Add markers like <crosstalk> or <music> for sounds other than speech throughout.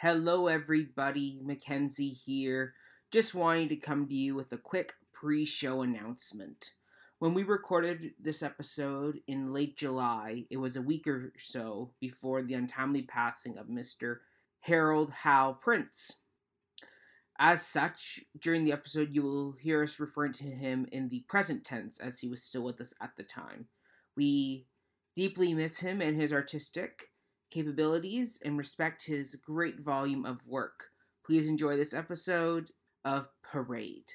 Hello, everybody. Mackenzie here. Just wanting to come to you with a quick pre show announcement. When we recorded this episode in late July, it was a week or so before the untimely passing of Mr. Harold Hal Prince. As such, during the episode, you will hear us referring to him in the present tense as he was still with us at the time. We deeply miss him and his artistic capabilities and respect his great volume of work. Please enjoy this episode of Parade.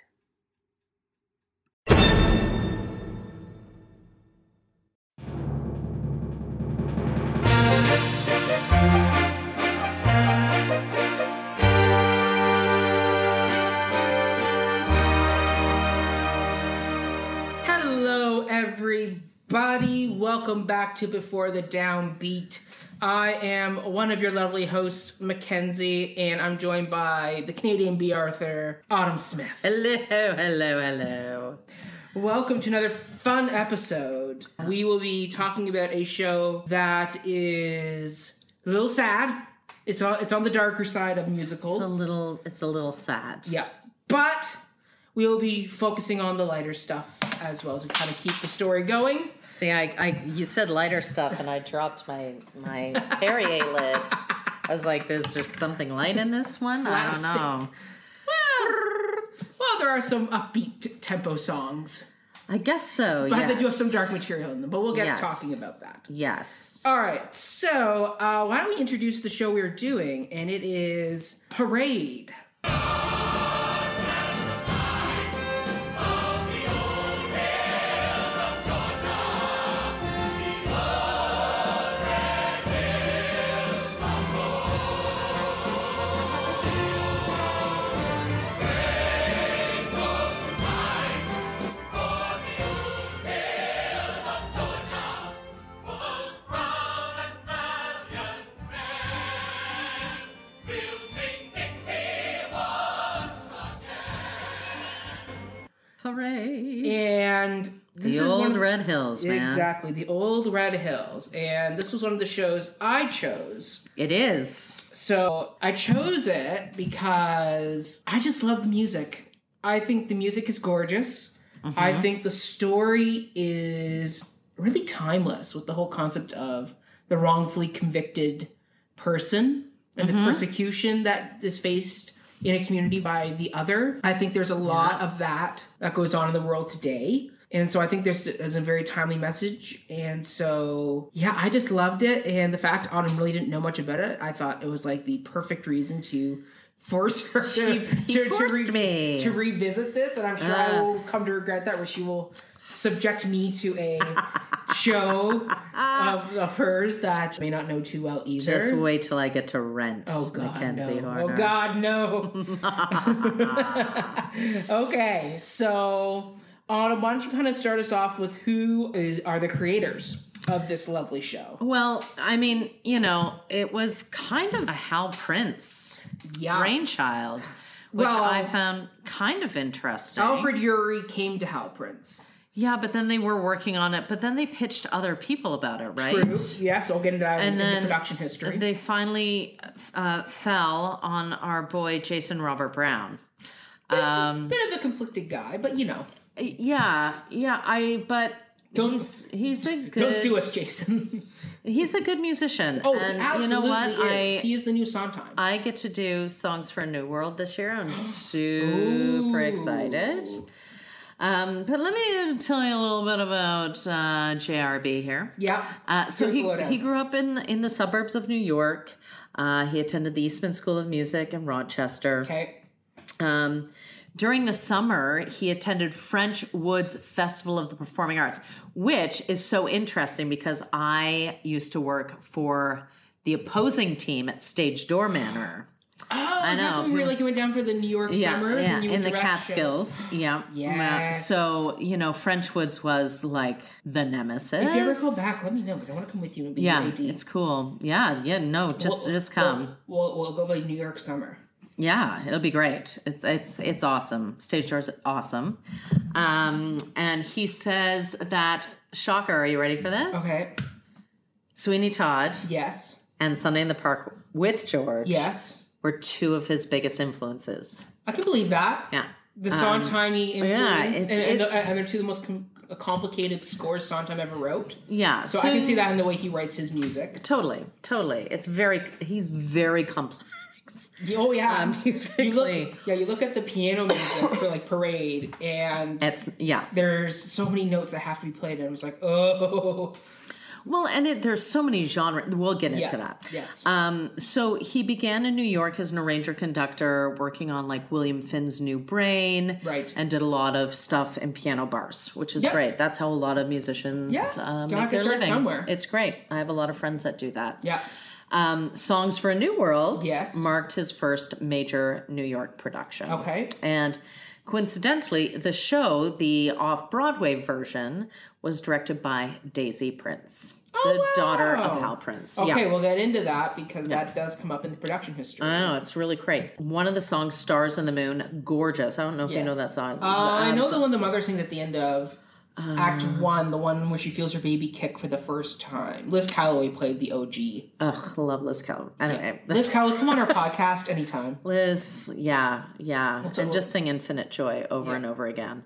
Everybody. Welcome back to Before the Downbeat. I am one of your lovely hosts, Mackenzie, and I'm joined by the Canadian Bea Arthur, Autumn Smith. Hello, hello, hello. Welcome to another fun episode. We will be talking about a show that is a little sad. It's on it's on the darker side of musicals. It's a little, it's a little sad. Yeah. But we will be focusing on the lighter stuff as well to kind of keep the story going. See, I, I, you said lighter stuff, and I dropped my my Perrier lid. I was like, "There's just something light in this one." I don't know. Well, well, there are some upbeat tempo songs, I guess so. but yes. they do have some dark material in them. But we'll get Yes. talking about that. Yes. All right, so uh, why don't we introduce the show we're doing? And it is Parade. Parade. And this the is one old of the- Red Hills, man. Exactly, the old Red Hills. And this was one of the shows I chose. It is. So I chose it because I just love the music. I think the music is gorgeous. I mm-hmm. think the story is really timeless with the whole concept of the wrongfully convicted person and the mm-hmm. persecution that is faced in a community by the other. I think there's a lot of that that goes on in the world today. And so I think this is a very timely message. And so, yeah, I just loved it. And the fact Autumn really didn't know much about it, I thought it was like the perfect reason to force <laughs> her to, He to, to, forced me. to revisit this. And I'm sure I Ah. will come to regret that, where she will subject me to a <laughs> show <laughs> of, of hers that I may not know too well either. Just wait till I get to rent. Oh God, Mackenzie no! Horner. Oh God, no! <laughs> okay, so Autumn, why don't you kind of start us off with who is are the creators of this lovely show? Well, I mean, you know, it was kind of a Hal Prince Yeah, brainchild, which Well- I found kind of interesting. Alfred Uhry came to Hal Prince. Yeah, but then they were working on it, but then they pitched other people about it, right? True. Yes, I'll get into that in, And in the production history. They finally uh, fell on our boy Jason Robert Brown. Um, Bit of a conflicted guy, but you know, yeah, yeah, I but Don't- he's he's a don't sue us, Jason. he's a good musician. oh, and absolutely you know what? is. I he is the new Sondheim. I get to do songs for New World this year. I'm <gasps> super Ooh. excited. Um, but let me tell you a little bit about uh, JRB here. yeah. Uh, so he, he grew up in in the suburbs of New York. Uh, he attended the Eastman School of Music in Rochester. Okay. Um, during the summer, he attended French Woods Festival of the Performing Arts, which is so interesting because I used to work for the opposing team at Stage Door Manor. Oh, I know, we were like you went down for the New York summers yeah, and you would in the Catskills. shows? Yeah. Yes. So, you know, French Woods was like the nemesis. If you ever go back, let me know because I want to come with you and be yeah, AD. it's cool. Yeah, yeah, no, just We'll- just come. We'll, we'll, we'll go to New York summer. Yeah, it'll be great. It's it's it's awesome. Stage door's awesome. Um, and he says that shocker. Are you ready for this? Okay. Sweeney Todd Yes. and Sunday in the Park with George. Yes. Were two of his biggest influences. I can believe that. Yeah. The um, Sondheimy influence, yeah, it's- and, and, it- the- and they're two of the most com- uh, complicated scores Sondheim ever wrote. Yeah. So, I can see that in the way he writes his music. Totally, totally. It's very he's very complex. Oh yeah, Um, <laughs> you musically. look, yeah. You look at the piano music for like Parade, and It's yeah. there's so many notes that have to be played, and I was like, oh, Well, and it, there's so many genres. We'll get into yeah, that. yes, Um, so he began in New York as an arranger conductor, working on like William Finn's New Brain, Right. And did a lot of stuff in piano bars, which is Yeah. great. That's how a lot of musicians Yeah. uh, make their living. somewhere. It's great. I have a lot of friends that do that. yeah, Um, Songs for a New World Yes. marked his first major New York production. okay, And coincidentally, the show, the off Broadway version, was directed by Daisy Prince, the wow. daughter of Hal Prince. okay. Yeah. We'll get into that because that does come up in the production history. I know, it's really great. One of the songs, Stars and the Moon, gorgeous. I don't know if Yeah. you know that song. Uh, I know the one the mother sings at the end of Uh. Act One, the one where she feels her baby kick for the first time. Liz Callaway played the OG. Ugh, love Liz Callaway. Anyway, Liz Callaway, come on our <laughs> podcast anytime. Liz, yeah, yeah. What's and just sing Infinite Joy over Yeah. and over again.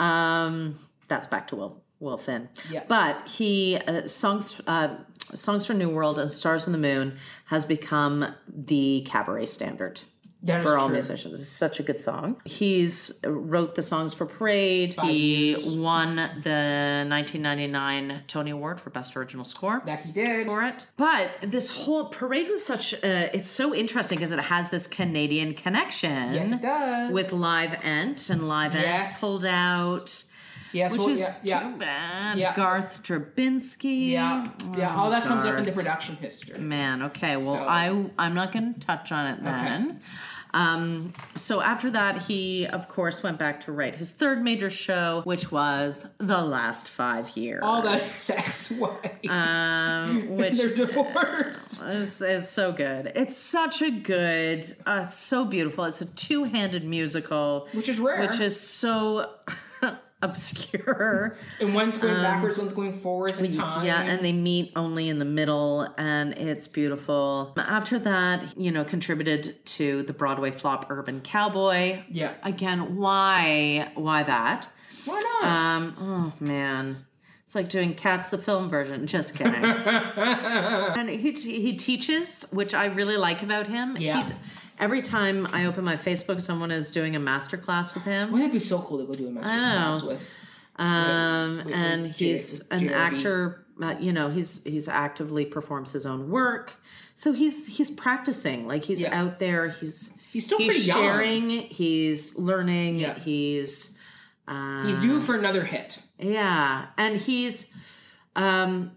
Um, that's back to Will Will Finn. Yeah. But he uh, songs uh, songs for New World and Stars and the Moon has become the cabaret standard. That for all true. musicians. It's such a good song. He's wrote the songs for Parade. Five he years. won the 1999 Tony Award for Best Original Score That he did. for it. But this whole parade was such it's so interesting because it has this Canadian connection Yes, it does. with Live Ent and Livent pulled out, yes, which well, is yeah, yeah, too bad. Yeah. Garth Drabinsky. yeah, oh, yeah. All that comes up in the production history. Man, okay. Well, So- I I'm not going to touch on it then. Um, so after that, he of course went back to write his third major show, which was The Last Five Years. All that sex. Um, <laughs> which They're divorced. <laughs> is, is so good. It's such a good, uh, so beautiful. It's a two-handed musical, Which is rare. which is so obscure. and one's going backwards, one's going forwards in time. Um, Yeah, and they meet only in the middle, and it's beautiful. After that, you know, contributed to the Broadway flop Urban Cowboy. yeah. Again, why? Why that? Why not? Um, oh man. It's like doing Cats the film version. Just kidding. <laughs> and he he teaches, which I really like about him. Yeah. He, every time I open my Facebook, someone is doing a master class with him. Wouldn't it be so cool to go do a master class with? Um, with- with and J- he's with an actor. Uh, you know, he's he's actively performs his own work. So he's he's practicing. Like he's Yeah. out there. He's He's still he's pretty young. sharing. He's learning. Yeah. He's uh, He's due for another hit. yeah, and he's um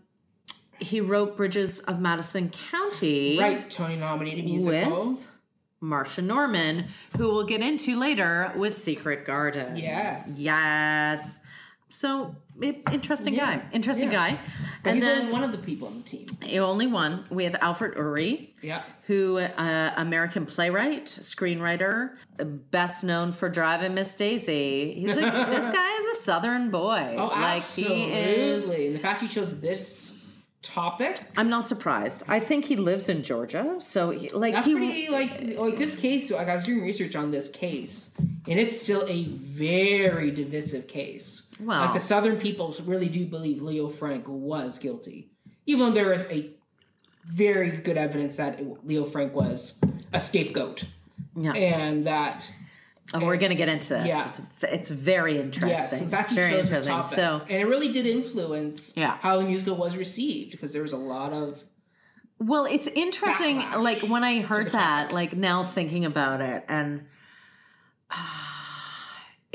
he wrote Bridges of Madison County Right, Tony nominated musical. with Marsha Norman, who we'll get into later with Secret Garden. Yes. Yes. So interesting Yeah. guy. Interesting Yeah. guy. But and he's then one of the people on the team. only one. We have Alfred Uhry, Yeah. who uh, American playwright, screenwriter, best known for Driving Miss Daisy. He's a, this <laughs> guy is a Southern boy. Oh, like absolutely. he is. And the fact he chose this topic, I'm not surprised. I think he lives in Georgia, so he, like that's he. pretty like like this case. Like I was doing research on this case, and it's still a very divisive case. Well- like the Southern people really do believe Leo Frank was guilty, even though there is a very good evidence that Leo Frank was a scapegoat, yeah. and that Oh, we're gonna get into this. Yeah. It's, it's very interesting. Yes, in fact, It's very chose this interesting. topic, So, and it really did influence Yeah. how the musical was received because there was a lot of well, it's interesting. Like when I heard that, like now thinking about it, and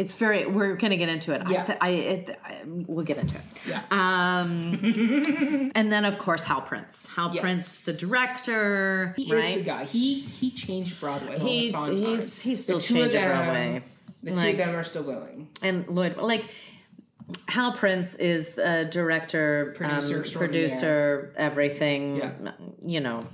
it's very. We're gonna get into it. Yeah. I, th- I, it, I we'll get into it. yeah. Um, <laughs> and then of course Hal Prince. Hal Yes. Prince, the director, He right? is the guy. He he changed Broadway. He he's he's still two changing them- Broadway. The two like- of them are still going. and Lloyd, like Hal Prince is a director, Producer um, producer, everything. Yeah. You know,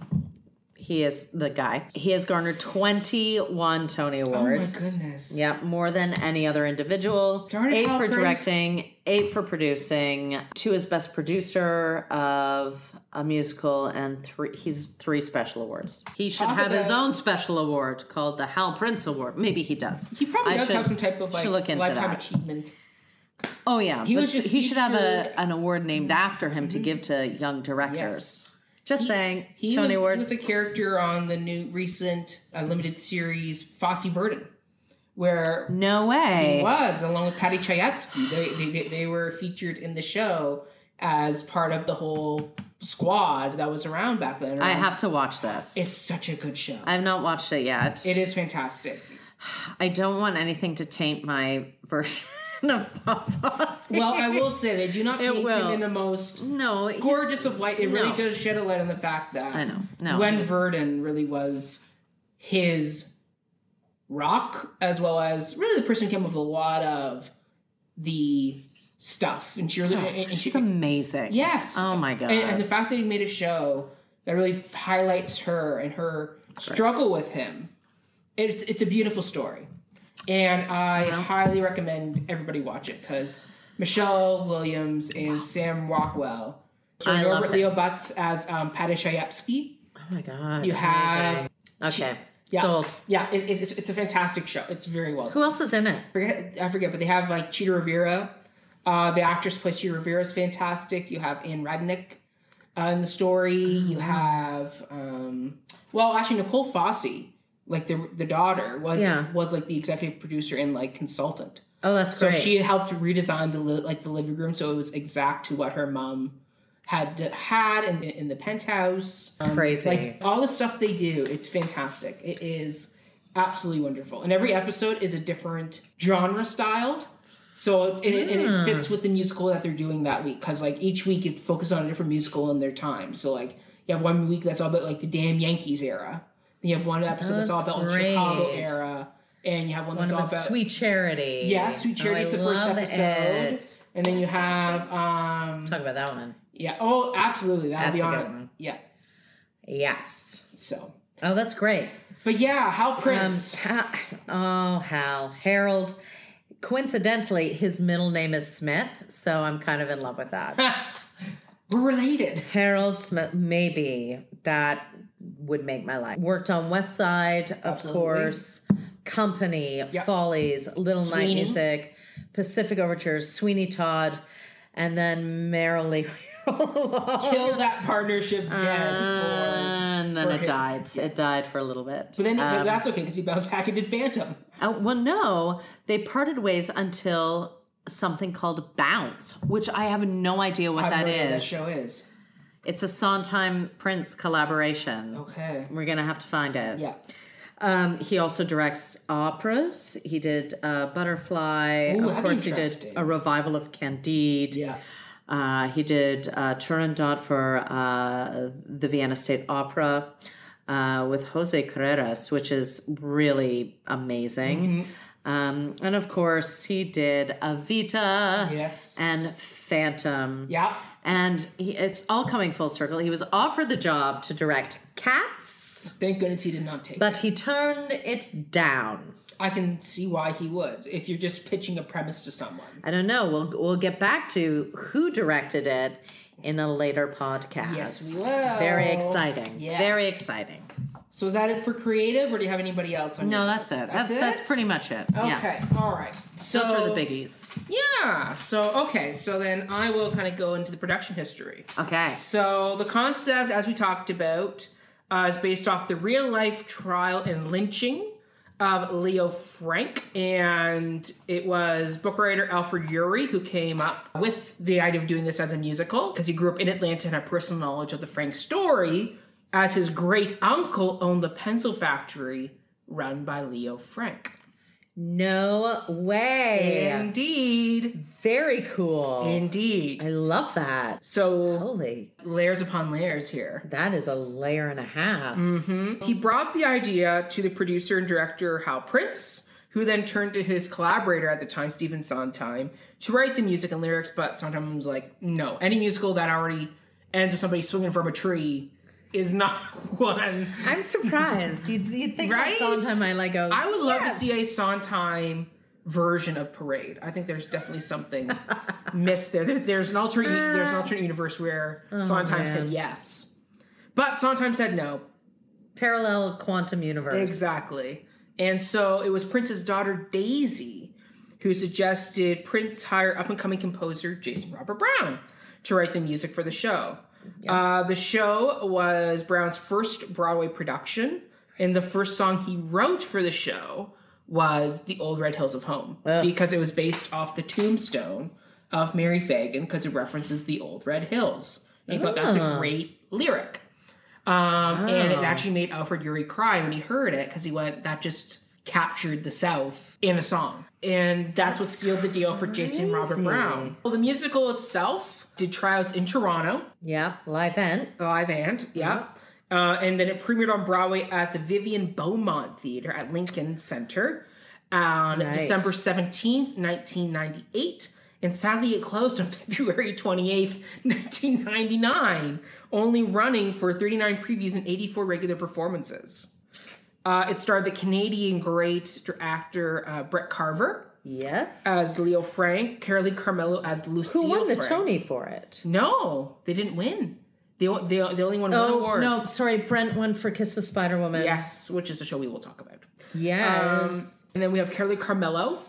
he is the guy. He has garnered 21 Tony Awards. Oh my goodness. Yep, more than any other individual. Darn it, eight Hal for Prince. directing, eight for producing, two as best producer of a musical, and three he's three special awards. He should Talk have his own special award called the Hal Prince Award. Maybe he does. He probably I does should- have some type of like look into lifetime that. achievement. Oh yeah, He was just he should have a an award named mm-hmm. after him to give to young directors. Yes. Just saying, He Tony was, he Awards. was a character on the new recent uh, limited series Fosse Verdon, where no way. he was along with Paddy Chayefsky. They, they they were featured in the show as part of the whole squad that was around back then. I have to watch this. It's such a good show. I have not watched it yet. It is fantastic. I don't want anything to taint my version of Bob Fosse. Well, I will say they do not It paint him in the most no gorgeous of light. It really does shed a light on the fact that I know. No, Gwen Verdon really was his rock, as well as really the person who came with a lot of the stuff. And she really, and- and she, oh, She's amazing. yes, Oh my god. and, and the fact that he made a show that really highlights her and her struggle with him, it's it's a beautiful story, and I highly recommend everybody watch it because Michelle Williams and Sam Rockwell. So I Norbert. Leo Butz as um, Paddy Chayefsky. oh my god. You have amazing. Okay. yeah. Sold. yeah, it, it's it's a fantastic show. It's very well. Who else is in it? forget I forget, but they have like Chita Rivera. Uh, the actress plays Chita Rivera is fantastic. You have Anne Radnick uh, in the story. You have um, well, actually Nicole Fosse, like the the daughter, was Yeah. was like the executive producer and like consultant. Oh, that's So great. So she helped redesign the li- like the living room so it was exact to what her mom had had in the, in the penthouse. Um, Crazy. Like all the stuff they do, it's fantastic. It is absolutely wonderful, and every episode is a different genre style. So it, and it, and it fits with the musical that they're doing that week because like each week it focuses on a different musical in their time. So like you have one week that's all about like the damn Yankees era. You have one episode that's all about the Chicago era, and you have one One that's all about sweet charity. yeah, Sweet Charity is Oh, the first episode. it. And then you have um Talk about that one. yeah, oh absolutely. That'll That's be on good one. Yeah. Yes. So Oh, that's great. but yeah, Hal Um, Prince. Ha- oh, Hal Harold. Coincidentally, his middle name is Smith, so I'm kind of in love with that. <laughs> We're related. Harold Smith, maybe that would make my life. Worked on West Side, of Absolutely. course. Company, Follies, Little Night Music, Pacific Overtures, Sweeney Todd, and then merrily <laughs> Kill that partnership dead and then for it him. died. It died for a little bit. But then Um, that's okay because he bounced back and did Phantom. Uh, well, no, they parted ways until something called Bounce, which I have no idea what I that don't what that is. show is. It's a Sondheim Prince collaboration. Okay. We're gonna have to find it. Yeah. Um, he also directs operas. He did uh, Butterfly. Ooh, of course, he did a revival of Candide. Yeah. Uh, he did uh, Turandot for uh, the Vienna State Opera uh, with Jose Carreras, which is really amazing. Mm-hmm. Um, and of course, he did Evita Yes. and Phantom. yeah. And he, it's all coming full circle. He was offered the job to direct Cats, Thank goodness he did not take. it. but he turned it down. I can see why he would if you're just pitching a premise to someone. I don't know. We'll we'll get back to who directed it in a later podcast. Yes, we will. Very exciting. Yes. Very exciting. So is that it for creative, or do you have anybody else? On No, that's it. That's that's, it? pretty much it. Yeah. Okay, all right. So Those are the biggies. Yeah. So okay. So then I will kind of go into the production history. Okay. So the concept, as we talked about, uh, is based off the real life trial and lynching of Leo Frank, and it was book writer Alfred Uhry who came up with the idea of doing this as a musical because he grew up in Atlanta and had personal knowledge of the Frank story, as his great uncle owned the pencil factory run by Leo Frank. No way. Indeed, Very cool. indeed. I love that. So Holy, layers upon layers here. that is a layer and a half. Mm. He brought the idea to the producer and director Hal Prince, who then turned to his collaborator at the time, Stephen Sondheim, to write the music and lyrics. But Sondheim was like, "No, any musical that already ends with somebody swinging from a tree is not <laughs> one. I'm surprised. You'd, you'd think Right? that Sondheim might like go. I would love "Yes." to see a Sondheim version of Parade. I think there's definitely something <laughs> missed there. there. There's an alternate there's an uh, alternate universe where oh, Sondheim said yes, but Sondheim said no. parallel quantum universe. Exactly. And so it was Prince's daughter Daisy who suggested Prince hire up and coming composer Jason Robert Brown to write the music for the show. Uh, the show was Brown's first Broadway production, and the first song he wrote for the show was The Old Red Hills of Home Ugh. because it was based off the tombstone of Mary Phagan because it references the Old Red Hills. And he thought that's a Ah. great lyric. Um, And it Oh. actually made Alfred Uhry cry when he heard it because he went, that just captured the South in a song. And that's, what sealed the deal for Jason Robert. Brown. Well, the musical itself did tryouts in Toronto, Yeah, live and live and, yeah. Uh, and then it premiered on Broadway at the Vivian Beaumont Theater at Lincoln Center on Nice. December 17th, 1998. And sadly, it closed on <laughs> February 28th, 1999, only running for 39 previews and 84 regular performances. Uh, it starred the Canadian great actor uh, Brent Carver Yes. as Leo Frank, Carolee Carmello as Lucille Who won the Frank. Tony for it? No, they didn't win. They, they, they only won one Oh award. no, sorry, Brent won for Kiss the Spider Woman. Yes, which is a show we will talk about. Yes. Um, and then we have Carolee Carmello,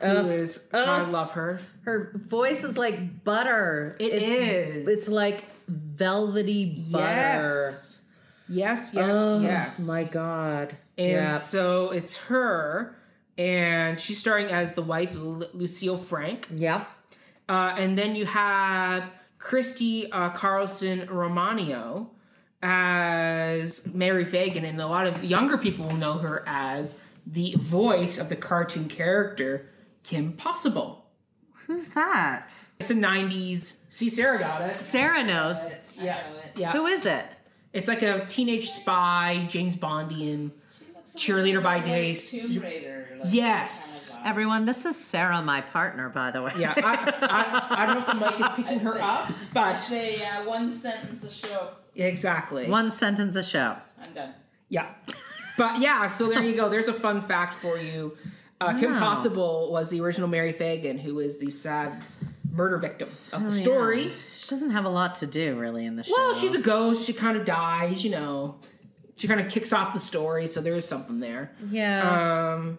who Uh, is uh. I love her. Her voice is like butter. It it's, is. It's like velvety butter. Yes, yes, yes, oh yes. my god. And yeah. so it's her, and she's starring as the wife Lu- Lucille Frank. Yep. Uh, and then you have Christy uh, Carlson Romano as Mary Phagan, and a lot of younger people will know her as the voice of the cartoon character Kim Possible. Who's that? It's a '90s. See, Sarah got it. Sarah knows. Yeah, yeah. Who is it? It's like a teenage spy, James Bondian. Cheerleader by day. Tomb Raider. Like, Yes. kind of. Everyone, this is Sarah, my partner, by the way. Yeah, I, I, I don't know if the mic is picking her <laughs> up, but Say uh, one sentence a show. exactly. One sentence a show. I'm done. Yeah. But yeah, so there you go. There's a fun fact for you. Uh, Kim Wow. Possible was the original Mary Phagan, who is the sad murder victim of the Oh, story. yeah. She doesn't have a lot to do really in the show. Well, she's a ghost. She kind of dies, you know. She kind of kicks off the story, so there is something there. yeah. Um,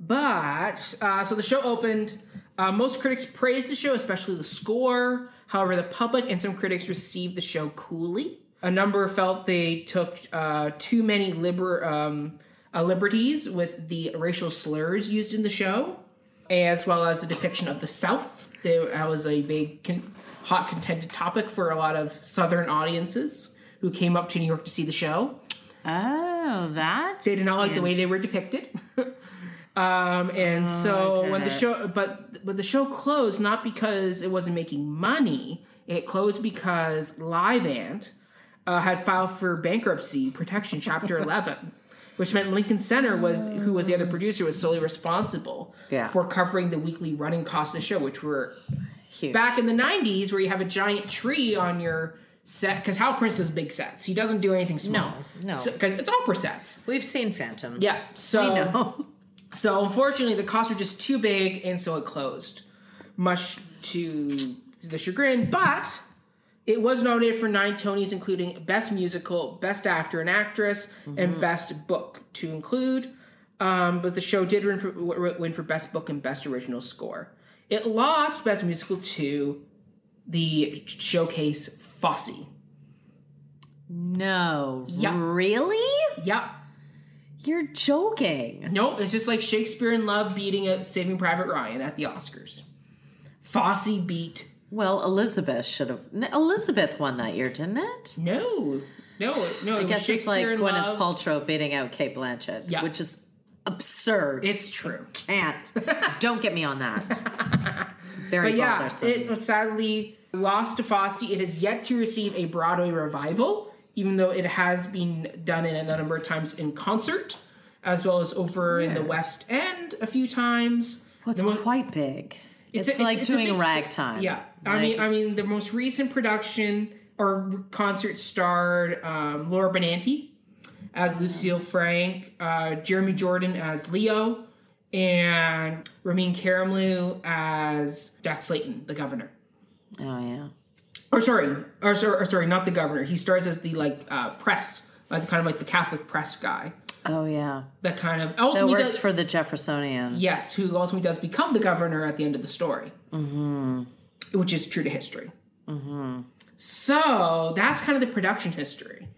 but uh, so the show opened. Uh, most critics praised the show, especially the score. However, the public and some critics received the show coolly. A number felt they took uh, too many liber- um, uh, liberties with the racial slurs used in the show, as well as the depiction of the South. That was a big, con- hot, contended topic for a lot of Southern audiences who came up to New York to see the show. Oh, that's. They did not like the way they were depicted. <laughs> um, and so when the show, but but the show closed not because it wasn't making money. It closed because Livent uh, had filed for bankruptcy protection, Chapter <laughs> Eleven, which meant Lincoln Center was who was the other producer was solely responsible Yeah. for covering the weekly running costs of the show, which were Huge. back in the 90s where you have a giant tree on your set because Hal Prince does big sets. He doesn't do anything small. No, no. Because it's opera sets. We've seen Phantom. Yeah. So We know. <laughs> so unfortunately the costs were just too big and so it closed. Much to the chagrin, but it was nominated for nine Tonys, including Best Musical, Best Actor and Actress, and Best Book to include. Um, but the show did win for, win for Best Book and Best Original Score. It lost Best Musical to the showcase Fosse. No. Yeah. Really? Yep. You're joking. Nope, it's just like Shakespeare in Love beating a Saving Private Ryan at the Oscars. Fosse beat Well, Elizabeth should have. Elizabeth won that year, didn't it? no, no, no. I guess it's like Gwyneth Love. Paltrow beating out Cate Blanchett, Yeah. which is absurd. It's true, can't. <laughs> Don't get me on that. <laughs> Very but yeah, bothersome. it sadly lost to Fosse. It has yet to receive a Broadway revival, even though it has been done in a number of times in concert, as well as over in the West End a few times. well, it's The mo- quite big. It's, a- like it's a doing ragtime. Yeah, I Like, mean, I mean, the most recent production or concert starred um, Laura Benanti as Lucille Frank, uh, Jeremy Jordan as Leo, and Ramin Karimloo as Jack Slayton, the governor. Oh yeah. Or sorry, or, sorry, or sorry, not the governor. He stars as the like uh, press, like kind of like the Catholic press guy. Oh yeah. That kind of That works does, for the Jeffersonian. yes, who ultimately does become the governor at the end of the story, mm-hmm. which is true to history. Mm-hmm. So that's kind of the production history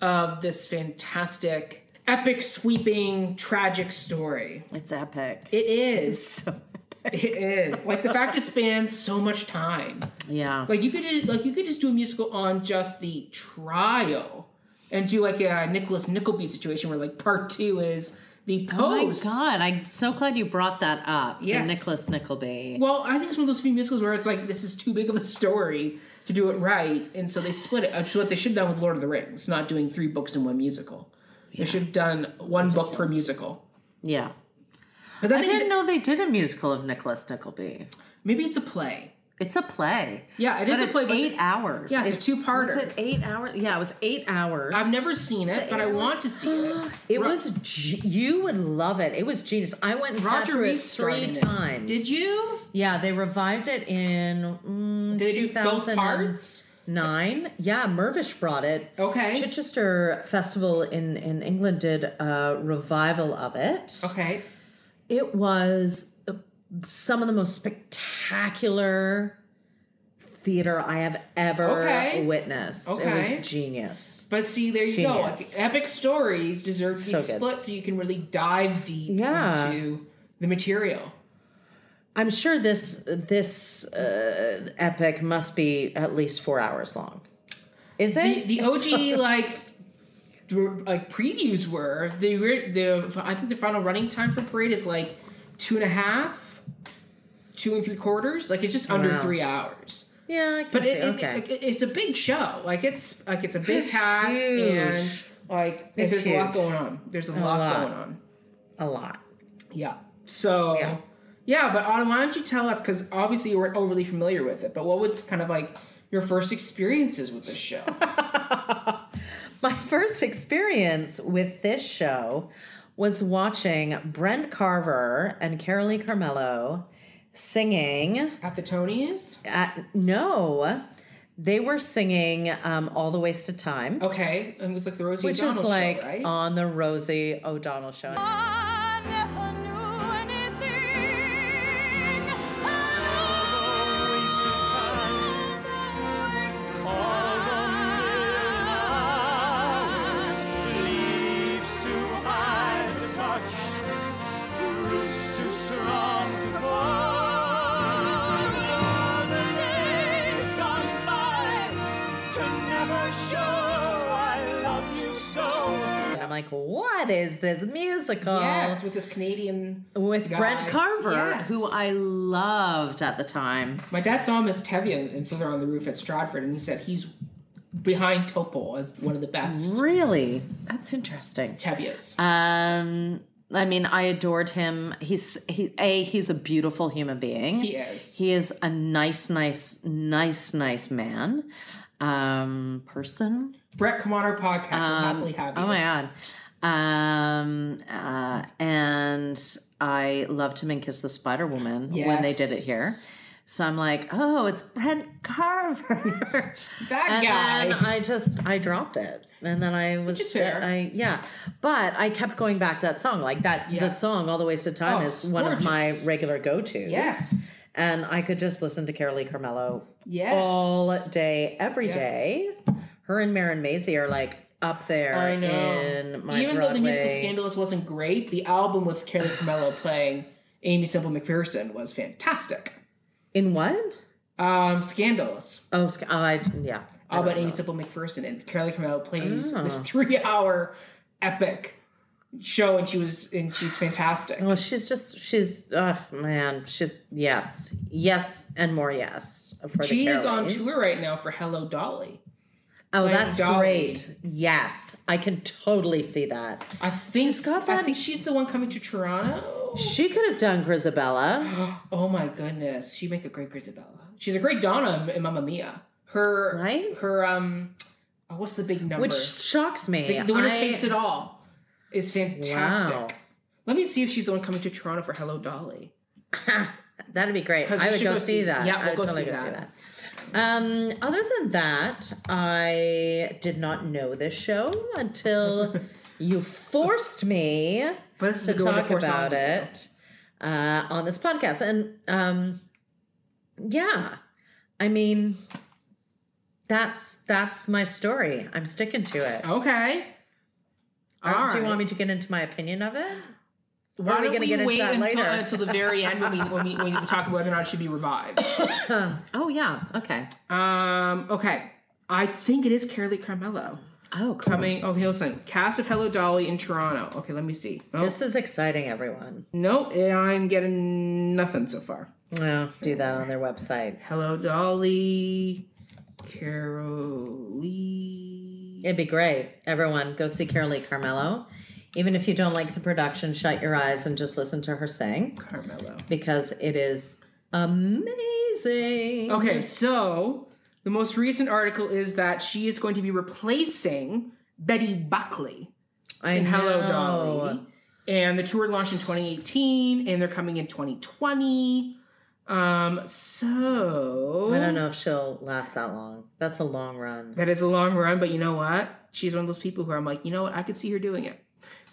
of this fantastic, epic, sweeping, tragic story. It's epic. It is. So It is like the fact it spans so much time. yeah. Like you could like you could just do a musical on just the trial and do like a Nicholas Nickleby situation where like part two is the post. Oh my god! I'm so glad you brought that up. the Yes. Nicholas Nickleby. Well, I think it's one of those few musicals where it's like this is too big of a story to do it right, and so they split it. Which is what they should have done with Lord of the Rings, not doing three books in one musical. They should have done one book per musical. yeah. Because I, I didn't know they did a musical of Nicholas Nickleby. maybe it's a play. It's a play. Yeah, it is a it's play. But eight hours. Yeah, it's a two-parter. Was it eight hours? Yeah, it was eight hours. I've never seen it, but I want to see it. <gasps> It Ro- was. ge- You would love it. It was genius. I went and Roger it three it. times. Did you? Yeah, they revived it in mm, Did they do both 2009. Yeah, Mirvish brought it. Okay. Chichester Festival in in England did a revival of it. Okay. It was some of the most spectacular theater I have ever Okay. witnessed. It was genius. But see, there you go. Like, epic stories deserve to be So split so you can really dive deep Yeah. into the material. I'm sure this this uh, epic must be at least four hours long. Is The, it the OG <laughs> like like previews were the the I think the final running time for Parade is like two and a half, two and three quarters. Like it's just under Wow. three hours. Yeah, But it, it- okay. it- it's a big show. Like it's like it's a big It's cast and like It's there's a lot going on. There's a, lot, lot. going on. a lot. Yeah. So Yeah. yeah, but Autumn, why don't you tell us? Because obviously you weren't overly familiar with it. But what was kind of like your first experiences with this show? <laughs> <laughs> My first experience with this show was watching Brent Carver and Carolee Carmello singing At the Tonys? at no, they were singing um, "All the Wasted Time," Okay, and it was like the Rosie which O'Donnell is like show, right? on the Rosie O'Donnell show. Like, what is this musical? yes, with this Canadian. With guy. Brent Carver, Yes. who I loved at the time. My dad saw him as Tevye in Fiddler on the Roof at Stratford, and he said he's behind Topol as one of the best Really? That's interesting. Tevyes. Um, I mean, I adored him. He's he a he's a beautiful human being. He is. He is a nice, nice, nice, nice man. Um, person. Brent, come on our podcast. Um, happily have you. oh my god. Um, uh, and I loved him in Kiss the Spider Woman when they did it here. So I'm like, oh, it's Brent Carver. <laughs> That and guy. then I just I dropped it, and then I was is fair. I yeah, but I kept going back to that song, like that. Yeah. The song "All the Wasted Time" Oh, is one of my regular go tos. Yes. and I could just listen to Carolee Carmello Yes. all day, every Yes. day. Her and Marin Mazzie are like up there I know. in my Even though the musical Scandalous wasn't great, the album with Carrie Carmello playing Aimee Semple McPherson was fantastic. In what? Um, Scandalous. Oh, Sc- oh I yeah. All about don't Amy. Simple McPherson and Carrie Carmello plays Oh. this <laughs> three-hour epic show, and she was and she's fantastic. Well, she's just she's oh man, she's yes, yes, and more yes for She the is on tour right now for Hello Dolly. Oh, playing that's Dolly. great. Yes, I can totally see that. I think She's got I think she's the one coming to Toronto. She could have done Grizabella. <gasps> Oh my goodness, she'd make a great Grizabella. She's a great Donna in Mamma Mia. Her Right? Her um, oh, what's the big number? which shocks me. the, the winner I- takes it all. Is fantastic. Wow. Let me see if she's the one coming to Toronto for Hello Dolly. <laughs> That'd be great. <laughs> I would go, go see see- that. yeah, I we'll would go totally see go see that. Um, other than that, I did not know this show until <laughs> you forced me But to a good one to talk about it uh, on this podcast. And um, yeah, I mean, that's that's my story. I'm sticking to it. Okay. Uh, All Do you want me to get into my opinion of it? Why are we don't we get into wait that until, later? until the very end when we, when we when we talk about whether or not it should be revived? <coughs> oh yeah. Okay. Um. Okay. I think it is Carolee Carmello Oh, cool. coming. Okay, listen. Cast of Hello Dolly in Toronto. Okay, let me see. Oh, This is exciting, everyone. no, I'm getting nothing so far. No, do that on their website. Hello Dolly, Carolee. It'd be great. Everyone, go see Carolee Carmello. Even if you don't like the production, shut your eyes and just listen to her sing Carmello. because it is amazing. Okay, so the most recent article is that she is going to be replacing Betty Buckley. I in Hello. Dolly. And the tour launched in 2018 and they're coming in 2020. Um so I don't know if she'll last that long. That's a long run. That is a long run, but you know what? She's one of those people who I'm like, you know what? I could see her doing it.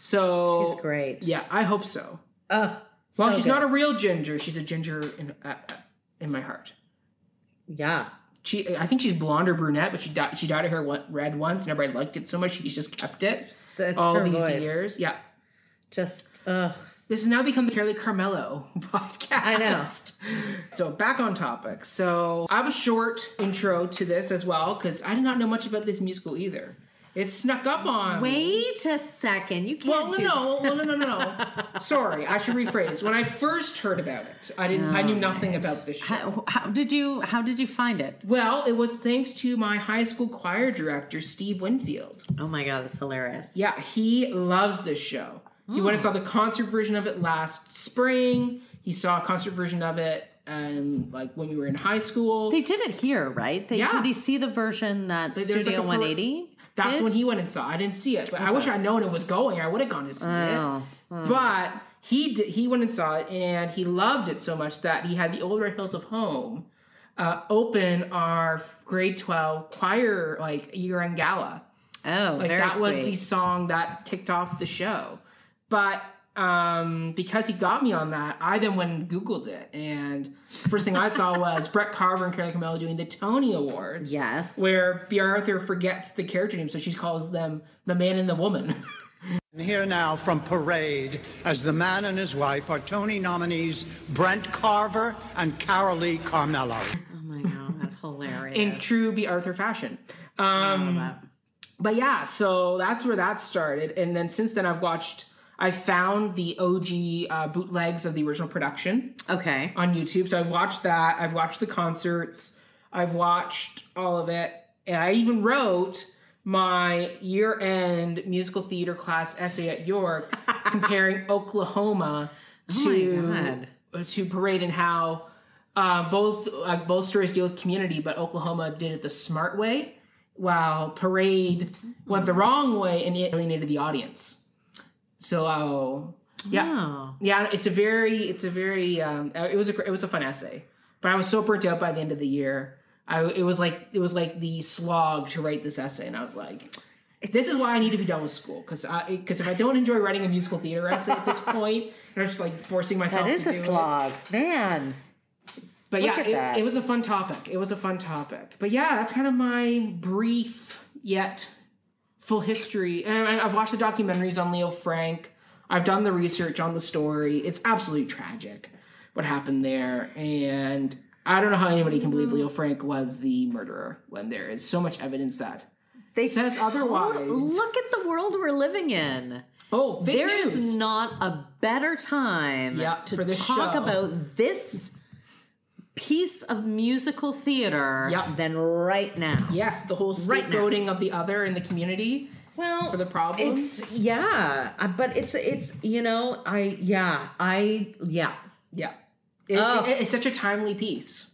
So She's great. Yeah, I hope so. Oh, Well, so she's good. not a real ginger. She's a ginger in uh, uh, in my heart. Yeah. She, I think she's blonde or brunette, but she dyed, she dyed her hair red once, and everybody liked it so much she's just kept it It's, all these voice. years. Yeah, Just, ugh. This has now become the Carolee Carmello <laughs> podcast. I know. So back on topic. So I have a short intro to this as well because I did not know much about this musical either. It snuck up on. Wait a second. You can't do no, no, no, no, no, no. <laughs> Sorry, I should rephrase. When I first heard about it, I didn't. I knew nothing about this show. How, did you how did you find it? Well, it was thanks to my high school choir director, Steve Winfield. Oh my god, that's hilarious. Yeah, he loves this show. He went and saw the concert version of it last spring. He saw a concert version of it, and like when we were in high school. They did it here, right? They, Yeah. Did he see the version that Studio like a par- 180? That's did? when he went and saw. I didn't see it, but I wish I'd known it was going. I would have gone to see Oh, it. But he did, he went and saw it, and he loved it so much that he had the Old Red Hills of Home uh, open our grade twelve choir like year end gala. Oh, Like that was sweet. the song that kicked off the show. But um, because he got me on that, I then went and Googled it, and first thing I saw <laughs> was Brent Carver and Carrie Carmello doing the Tony Awards. Yes. Where Bea Arthur forgets the character name, so she calls them the man and the woman. <laughs> And Here now from Parade, as the man and his wife are Tony nominees Brent Carver and Carolee Carmello. Oh my god, hilarious. in true Bea Arthur fashion. Um, but yeah, so that's where that started, and then since then I've watched. I found the OG uh, bootlegs of the original production okay. on YouTube, so I've watched that. I've watched the concerts. I've watched all of it, and I even wrote my year-end musical theater class essay at York <laughs> comparing Oklahoma to God. to Parade and how uh, both uh, both stories deal with community, but Oklahoma did it the smart way, while Parade went the wrong way and alienated the audience. So yeah, Oh. yeah, it's a very it's a very um, it was a it was a fun essay, but I was so burnt out by the end of the year. I it was like it was like the slog to write this essay, and I was like. This is why I need to be done with school because because if I don't enjoy writing a musical theater essay at this <laughs> point, and I'm just like forcing myself. That is to a do it. slog. Man. But Look yeah, it, it was a fun topic. It was a fun topic. But yeah, that's kind of my brief yet full history. And I- I've watched the documentaries on Leo Frank. I've done the research on the story. It's absolutely tragic what happened there. And I don't know how anybody can believe Leo Frank was the murderer when there is so much evidence that They says otherwise. Look at the world we're living in. Oh, There is news. not a better time to for talk show. about this piece of musical theater Yep. than right now. Yes, the whole Right now. of the other in the community Well, for the problem. it's yeah, uh, but it's it's you know I yeah I yeah yeah. It- Oh. it- it's such a timely piece.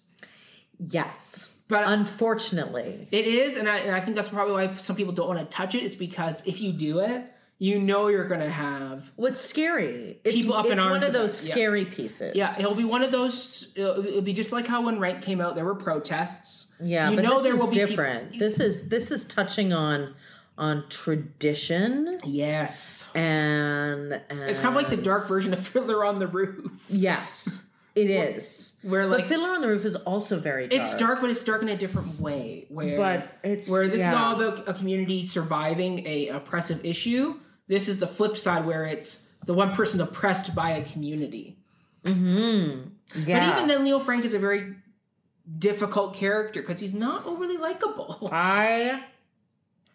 yes but Unfortunately. it is, and I, and I think that's probably why some people don't want to touch it. It's because if you do it, you know you're going to have What's scary? It's, People up in it's arms one of about those it, yeah. scary pieces. Yeah, it'll be one of those. It'll, it'll be just like how when Rank came out, there were protests. Yeah, you but know this there is will different. this is this is touching on on tradition Yes, and, and it's kind of like the dark version of Fiddler on the Roof, Yes, it is. where But like Fiddler on the Roof is also very dark. it's dark, but it's dark in a different way. Where But it's- where this is all about a community surviving a oppressive issue. This is the flip side, where it's the one person oppressed by a community. Mm-hmm. Yeah. But even then, Leo Frank is a very difficult character because he's not overly likable. <laughs> I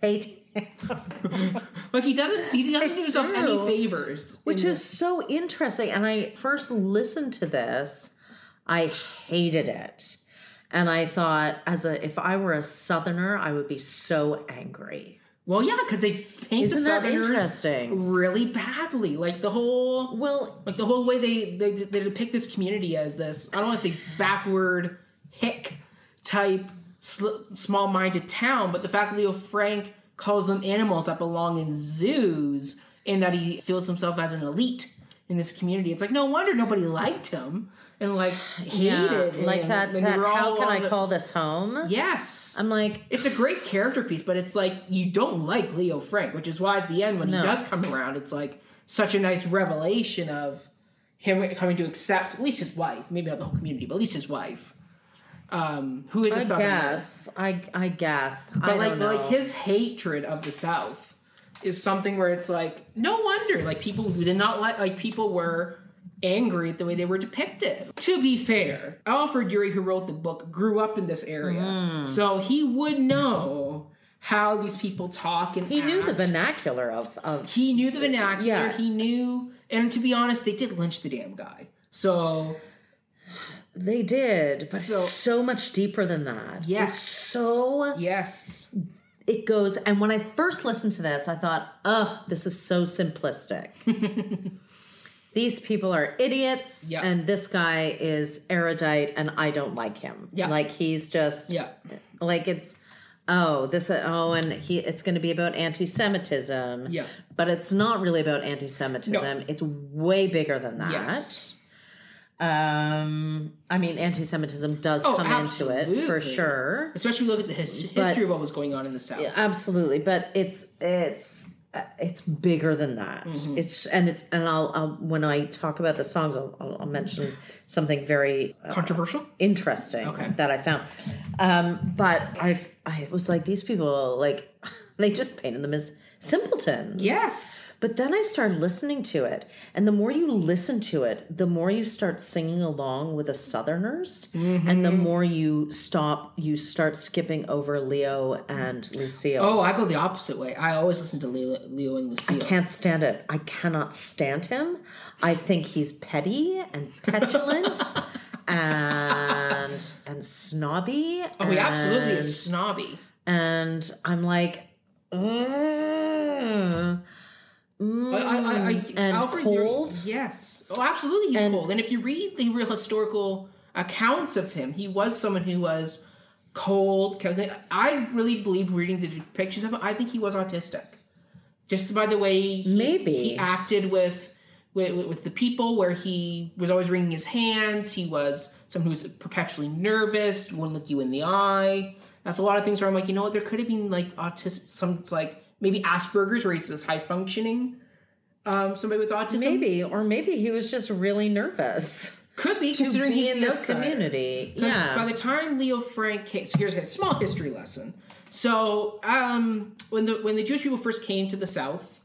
hate him. <laughs> like he doesn't he doesn't do himself any favors. Which is so interesting. And I first listened to this, I hated it. And I thought, as a if I were a southerner, I would be so angry. Well, yeah, because they paint Isn't the Southerners interesting? really badly. Like the whole, Well, like the whole way they they, they depict this community as this. I don't want to say backward hick type sl- small-minded town, but the fact that Leo Frank calls them animals that belong in zoos, and that he feels himself as an elite in this community. It's like no wonder nobody liked him and like <sighs> hated him. like that. That how can I the- call this home? Yes. I'm like, It's a great character piece, but it's like you don't like Leo Frank, which is why at the end when No. he does come around, it's like such a nice revelation of him coming to accept at least his wife, maybe not the whole community, but at least his wife, um, who is a I Southerner. guess. I I guess. But I like, don't but know. like his hatred of the South is something where it's like no wonder like people who did not like like people were angry at the way they were depicted. To be fair, Alfred Uhry, who wrote the book, grew up in this area, Mm-hmm. so he would know how these people talk and he knew the vernacular of of He knew the vernacular. Yeah. He knew, and to be honest, they did lynch the damn guy. So they did, but So- so, much deeper than that. Yes. It's so yes, it goes and when I first listened to this, I thought, oh, this is so simplistic. <laughs> These people are idiots, Yeah. and this guy is erudite, and I don't like him. Yeah. Like he's just yeah, like it's oh this oh and he it's going to be about anti-Semitism. Yeah. but it's not really about anti-Semitism. No. It's way bigger than that. yes. Um, I mean, anti-Semitism does Oh, come into it for sure. Especially look at the his- But- history of what was going on in the South. Yeah, Absolutely, but it's it's it's bigger than that. Mm-hmm. It's and it's and I'll, I'll when I talk about the songs, I'll, I'll, I'll mention something very uh, Controversial. interesting Okay. that I found. Um, but I I was like these people like <laughs> they just painted them as simpletons. Yes. But then I started listening to it, and the more you listen to it, the more you start singing along with the Southerners, and the Mm-hmm. more you stop, you start skipping over Leo and Lucille. Oh, I go the opposite way. I always listen to Leo, Leo and Lucille. I can't stand it. I cannot stand him. I think he's petty and petulant <laughs> and and snobby. oh, he absolutely is snobby. And I'm like, "Ugh." Mm, I, I, I, I, and Alfred, cold. Yes. Oh, absolutely, he's And- cold. And if you read the real historical accounts of him, he was someone who was cold. I really believe reading the depictions of him. I think he was autistic, just by the way he, Maybe. he acted with. With, with the people, where he was always wringing his hands, he was someone who was perpetually nervous, wouldn't look you in the eye. That's a lot of things where I'm like, you know what, there could have been like autistic, some like maybe Asperger's, where he's this high functioning um, somebody with autism. Maybe, or maybe he was just really nervous could be considering be he's in this outsider. community. Yeah, By the time Leo Frank came, so here's a small history lesson. So um, when the when the Jewish people first came to the South,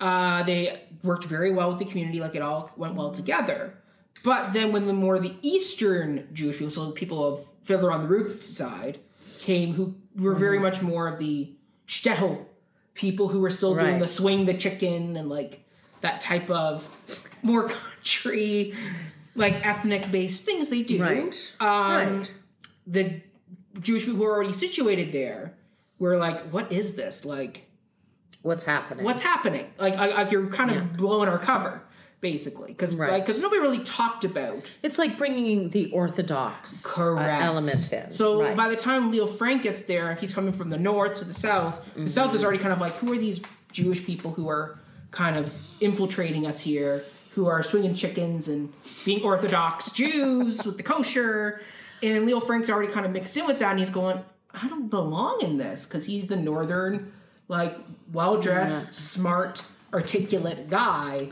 uh, they worked very well with the community, like it all went well together. But then when the more the Eastern Jewish people, so people of Fiddler on the Roof side, came, who were very Mm-hmm. much more of the shtetl people who were still doing the swing the chicken and like that type of more <laughs> country, like ethnic based things they do. Right. Um, Right. The Jewish people who are already situated there were like, "What is this? Like, what's happening? what's happening? Like, I, I, you're kind of blowing our cover." Basically, because Right. because nobody really talked about It's like bringing the Orthodox uh, correct element in. So Right. by the time Leo Frank gets there, he's coming from the north to the south. The south Mm-hmm. is already kind of like, who are these Jewish people who are kind of infiltrating us here, who are swinging chickens and being Orthodox Jews with the kosher? And Leo Frank's already kind of mixed in with that, and he's going, I don't belong in this because he's the northern, like well dressed, smart, articulate guy.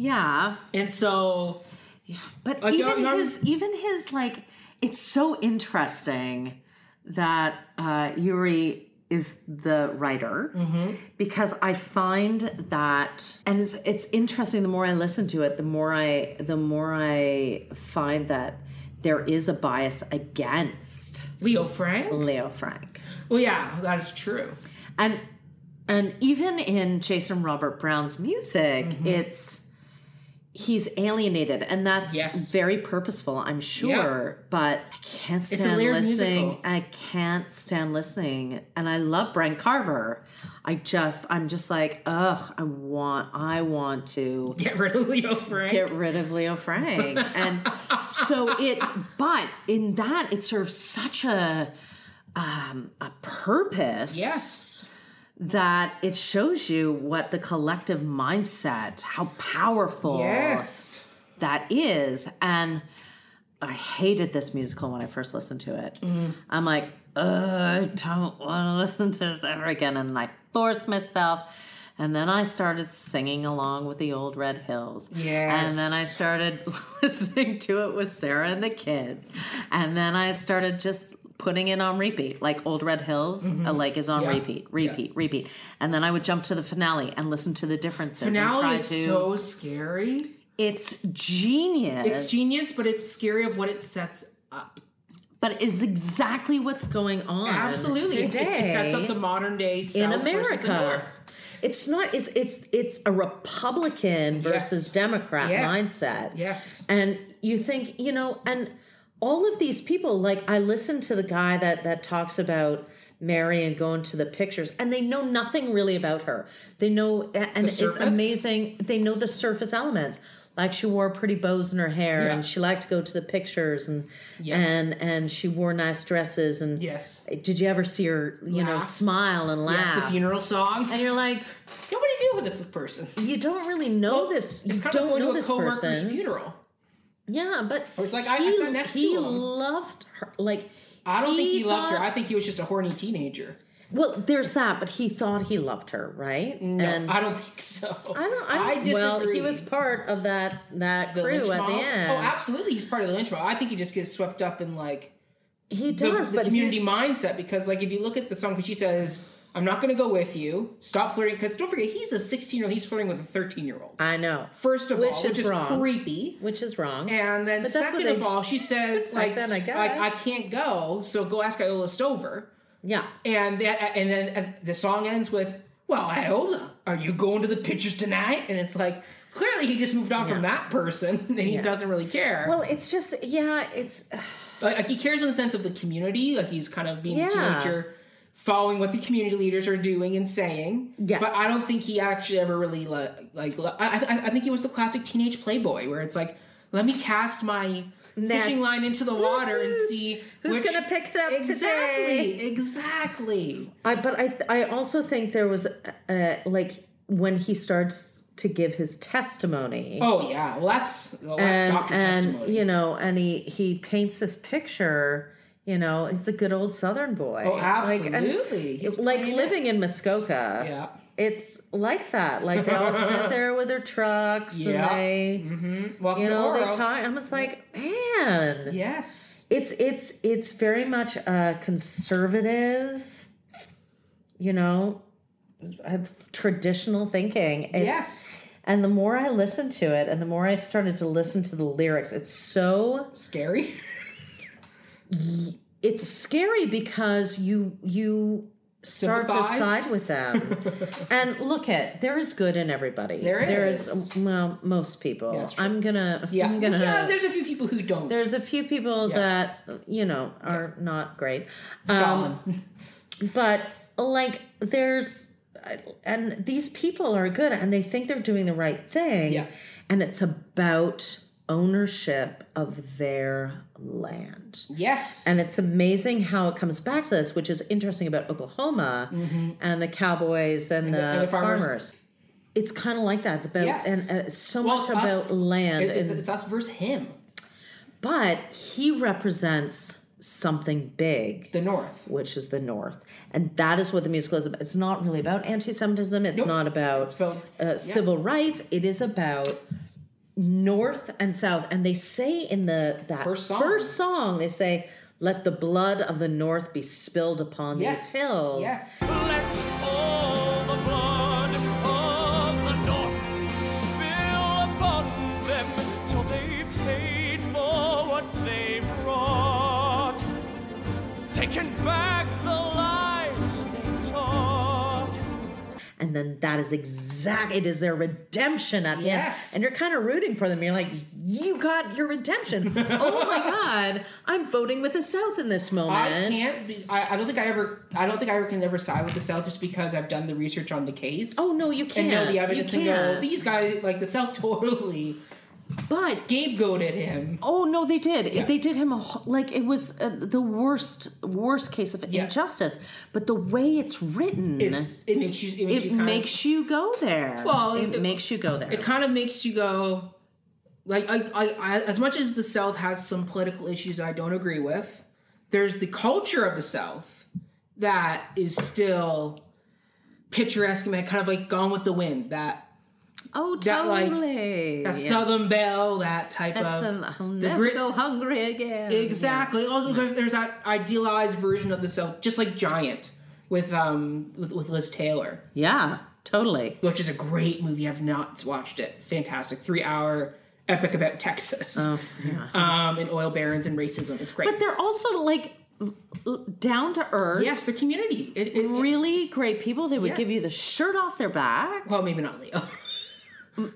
Yeah, And so Yeah. but even his even his like it's so interesting that uh, Uhry is the writer Mm-hmm. because I find that and it's it's interesting the more I listen to it the more I the more I find that there is a bias against Leo Frank. Leo Frank. Well, yeah, that is true. and and even in Jason Robert Brown's music, Mm-hmm. it's he's alienated, and that's Yes. very purposeful, I'm sure. But I can't stand listening. musical. I can't stand listening, and I love Brent Carver. I just, I'm just like, ugh, I want, I want to Get rid of Leo Frank. get rid of Leo Frank. And so it, but in that, it serves such a, um, a purpose yes. That it shows you what the collective mindset, how powerful Yes. that is. And I hated this musical when I first listened to it. Mm-hmm. I'm like, I don't want to listen to this ever again. And I forced myself. And then I started singing along with the old Red Hills. Yes. And then I started <laughs> listening to it with Sarah and the kids. And then I started just putting it on repeat, like Old Red Hills, uh, like is on Mm-hmm. Yeah. repeat, repeat, repeat. And then I would jump to the finale and listen to the differences and Finale is to. so scary. it's genius. It's genius, but it's scary of what it sets up. but it's exactly what's going on. Absolutely. It, it, it sets up the modern day South in America. North. It's not. It's it's it's a Republican versus Yes. Democrat Yes. mindset. Yes. and you think you know, and all of these people. Like I listened to the guy that that talks about Mary and going to the pictures, and they know nothing really about her. They know, and it's amazing. They know the surface elements. Like she wore pretty bows in her hair, Yeah. and she liked to go to the pictures, and Yeah. and and she wore nice dresses, and Yes. did you ever see her, you know, smile and Yes, laugh? the funeral song. and you're like, Nobody knew who this person. you don't really know Well, this. You It's kind don't going know to a this coworker's person. funeral. Yeah, but Or it's like, I- I he, sat next to him. loved her. Like I don't think he loved her. I think he was just a horny teenager. well, there's that, but he thought he loved her, right? No, and I don't think so. I don't. I, don't, disagree. well, he was part of that that the crew at mob. the end. Oh, absolutely, he's part of the lynch mob. I think he just gets swept up in like he the, does, the but community mindset because like if you look at the song, because she says, "I'm not going to go with you. Stop flirting." Because don't forget, he's a 16 year old. He's flirting with a 13 year old. I know, First of Which all, is which is wrong. creepy. which is wrong. And then But second of do. all, she says like, then, I like. I can't go, so go ask Iola Stover. yeah, And that, and then the song ends with, "Well, Iola, are you going to the pictures tonight?" And it's like clearly he just moved on from that person, <laughs> and he Yeah. doesn't really care. well, it's just yeah, it's like, like, he cares in the sense of the community, like he's kind of being Yeah. a teenager, following what the community leaders are doing and saying. Yes. But I don't think he actually ever really like like. I I, I think he was the classic teenage playboy where it's like, let me cast my. Net. Fishing line into the water and see Who's which- gonna pick it up exactly, today? Exactly. I but I th- I also think there was uh, like when he starts to give his testimony. Oh yeah, well that's well, that's and, doctor and testimony. you know, and he he paints this picture. You know, it's a good old Southern boy. oh, Like, absolutely. He's like it. living in Muskoka. Yeah. It's like that. Like they all sit <laughs> there with their trucks Yeah. and they, Mm-hmm. You know, they talk. I'm just like, man, Yes. it's it's it's very much a conservative, you know, traditional thinking. It- Yes. And the more I listened to it, and the more I started to listen to the lyrics, it's so Scary. It's scary because you you start to side with them. <laughs> and look at there is good in everybody. There There is. is well most people. True. I'm gonna Yeah. I'm gonna yeah. There's a few people who don't. there's a few people Yeah. that you know are not great. Stalin. Um, but like there's and these people are good and they think they're doing the right thing Yeah. and it's about ownership of their land. Yes. And it's amazing how it comes back to this, which is interesting about Oklahoma and the cowboys and, the, Mm-hmm. and the farmers. farmers. It's kind of like that. It's about Yes. and, and it's so Well, much it's us- about land, It- it's, and, it's us versus him, but he represents something big, the North. which is the North, and that is what the musical is about. It's not really about anti-Semitism. It's Nope. not about, It's about- uh, civil rights. It is about North and South, and they say in the that First song. first song they say, "Let the blood of the North be spilled upon Yes. these hills." Yes. Let all the blood of the North spill upon them till they've paid for what they've wrought, taken back and then that is exact. It is their redemption at the Yes. end, and you're kind of rooting for them. You're like, "You got your redemption." <laughs> oh my god, I'm voting with the South in this moment. I can't. Be, I, I don't think I ever. I don't think I ever can ever side with the South just because I've done the research on the case. Oh no, you can't. know the evidence you and go. These guys, like the South, <laughs> totally but scapegoated him. Oh no, they did. Yeah. They did him a, like it was uh, the worst worst case of Yeah. injustice. But the way it's written, It's, it makes you. It makes it you makes you go there. Well, it, it- makes you go there. It kind of makes you go. Like I, I, I, as much as the South has some political issues I don't agree with, there's the culture of the South that is still picturesque and kind of like Gone with the Wind. That oh, that, like, totally. that Yeah. Southern Belle, that type That's of an, I'll never Brits- go hungry again. exactly. Oh, there's, there's that idealized version of the South, just like Giant with um with, with Liz Taylor, Yeah, totally. which is a great movie. I've not watched it. Fantastic, three hour epic about Texas, Oh, <laughs> um, and oil barons and racism. It's great. But they're also like down to earth. yes, the community. It, it, it- Really great people. They would give you the shirt off their back well, maybe not Leo. <laughs>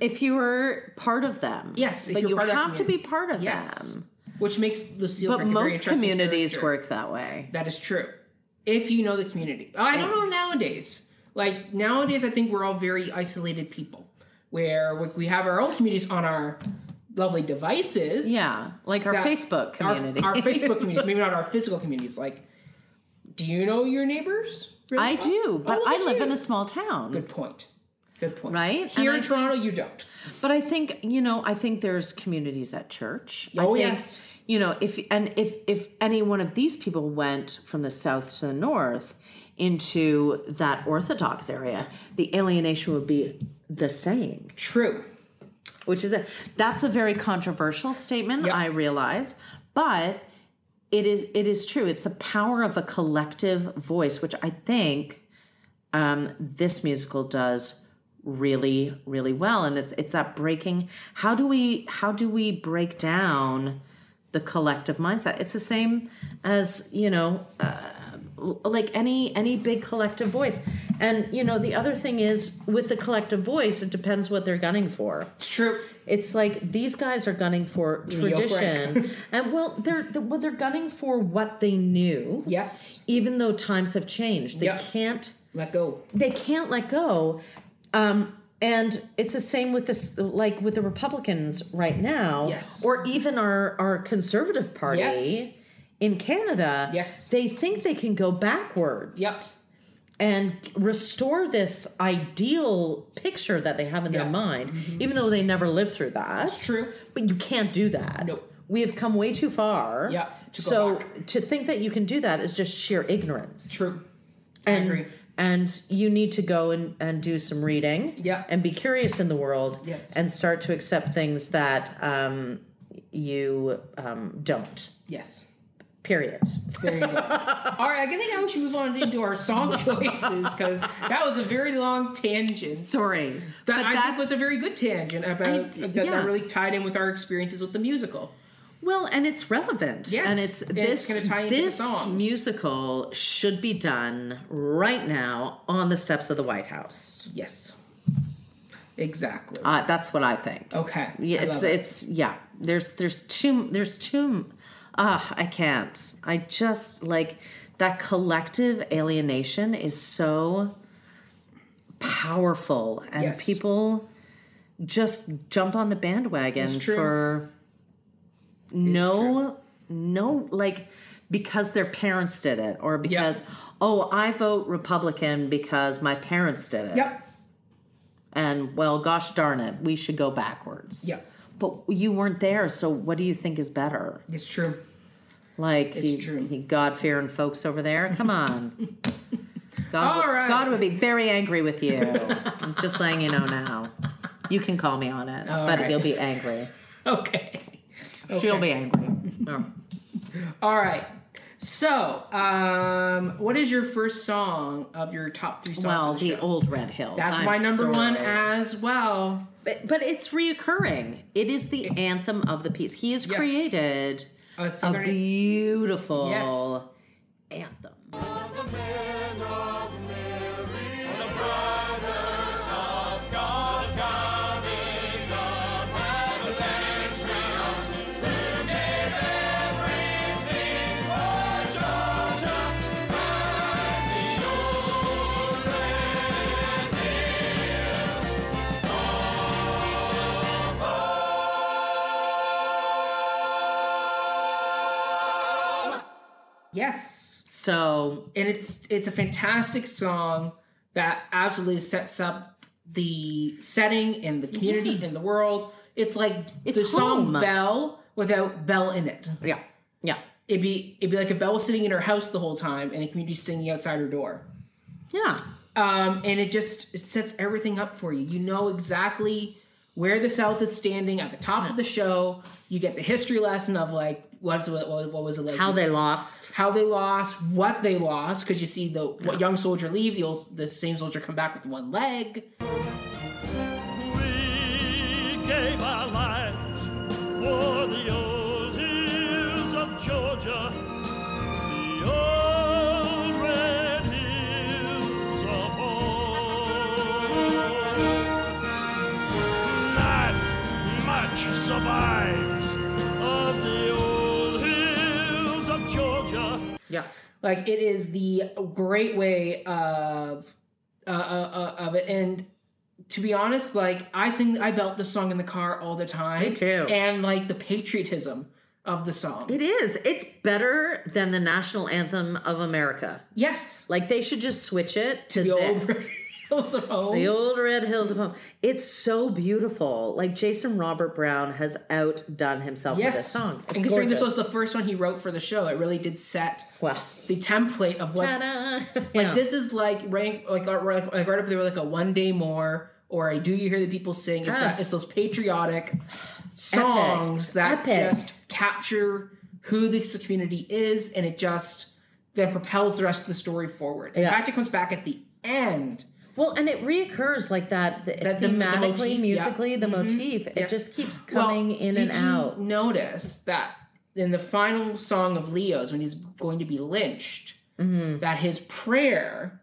if you were part of them. Yes, if but you have to be part of yes, them. which makes Lucille. But Frank most communities character. work that way. That is true. If you know the community. I don't know nowadays. Like nowadays I think we're all very isolated people where we- we have our own communities on our lovely devices. Yeah, like our Facebook community. Our, Facebook <laughs> communities, maybe not our physical communities. Like, do you know your neighbors? really I do, Oh, but look I live you. in a small town. Good point. Good point. Right? Here And in I Toronto, you don't. But I think you know, I think there's communities at church. I Oh, think, yes. You know, if and if if any one of these people went from the south to the north into that Orthodox area, the alienation would be the same. True. Which is a that's a very controversial statement. Yep. I realize, but it is it is true. It's the power of a collective voice, which I think um, this musical does really really well and it's it's that breaking how do we how do we break down the collective mindset it's the same as you know uh, like any any big collective voice and you know the other thing is with the collective voice it depends what they're gunning for It's true. it's like these guys are gunning for tradition <laughs> and well they're, they're well they're gunning for what they knew Yes. even though times have changed they Yep. can't Let go. they can't let go um and it's the same with this like with the republicans right now Yes. or even our our conservative party Yes. in canada Yes. they think they can go backwards Yep. and restore this ideal picture that they have in their mind even though they never lived through that It's true. but you can't do that Nope. we have come way too far Yeah, to so to think that you can do that is just sheer ignorance True. and agree. And you need to go and, and do some reading Yeah. and be curious in the world Yes. and start to accept things that um, you um, don't Yes. period There you go. <laughs> All right, I think now we should move on into our song <laughs> choices because that was a very long tangent. sorry That I think was a very good tangent about d- that, yeah. that really tied in with our experiences with the musical. Well and it's relevant Yes, and it's this it's gonna into the this musical should be done right now on the steps of the white house Yes, exactly. uh, that's what i think okay, Yeah, it's it. it's yeah. There's there's too there's too ah I can't. I just like that collective alienation is so powerful and Yes. people just jump on the bandwagon for no no like because their parents did it or because oh I vote Republican because my parents did it. Yep. And well gosh darn it, we should go backwards. Yep. But you weren't there, so what do you think is better? It's true. Like It's you, true. you God fearing folks over there? Come on. <laughs> God, All would- right. God would be very angry with you. I'm just letting you know now. You can call me on it, All but right. he'll be angry. <laughs> Okay. She'll be angry. <laughs> Oh. All right. So, um, what is your first song of your top three songs? Well, of the, the show? old Red Hills. That's I'm my number one as well. But, but it's reoccurring. It is the anthem of the piece. He has Yes. created Uh, it's a Southern- beautiful anthem. Yes. So and it's it's a fantastic song that absolutely sets up the setting and the community and the world. It's like It's the song Belle without Belle in it. yeah, yeah, It'd be it'd be like if Belle was sitting in her house the whole time and the community singing outside her door. yeah. Um, and it just it sets everything up for you. You know exactly where the South is standing at the top of the show. You get the history lesson of like what's what, what was it like How they lost. how they lost, what they lost, because you see the what young soldier leave, the old the same soldier come back with one leg. We gave our lives for the old hills of Georgia, the old red hills of home. Not much survives Yeah. Like it is the great way of uh, uh, uh, of it, and to be honest, like I sing, I belt the song in the car all the time. Me too. And like the patriotism of the song. It is. It's better than the national anthem of America. yes, Like they should just switch it to the old this. Hills of home. The old red hills of home. It's so beautiful. Like Jason Robert Brown has outdone himself with this song. It's and considering this was the first one he wrote for the show, it really did set well. the template of what Ta-da. Like Yeah. this is like rank like uh, like like right up there with like a one day more or a do you hear the people sing? It's Ah. that it's those patriotic songs that Epic. just capture who this community is, and it just then propels the rest of the story forward. In Yeah. fact, it comes back at the end. Well, and it reoccurs like that, the, That the- the thematically, motif, yeah. musically, the Mhm. motif. It just keeps Well, coming in did and you out. Notice that in the final song of Leo's, when he's going to be lynched, Mm-hmm. that his prayer,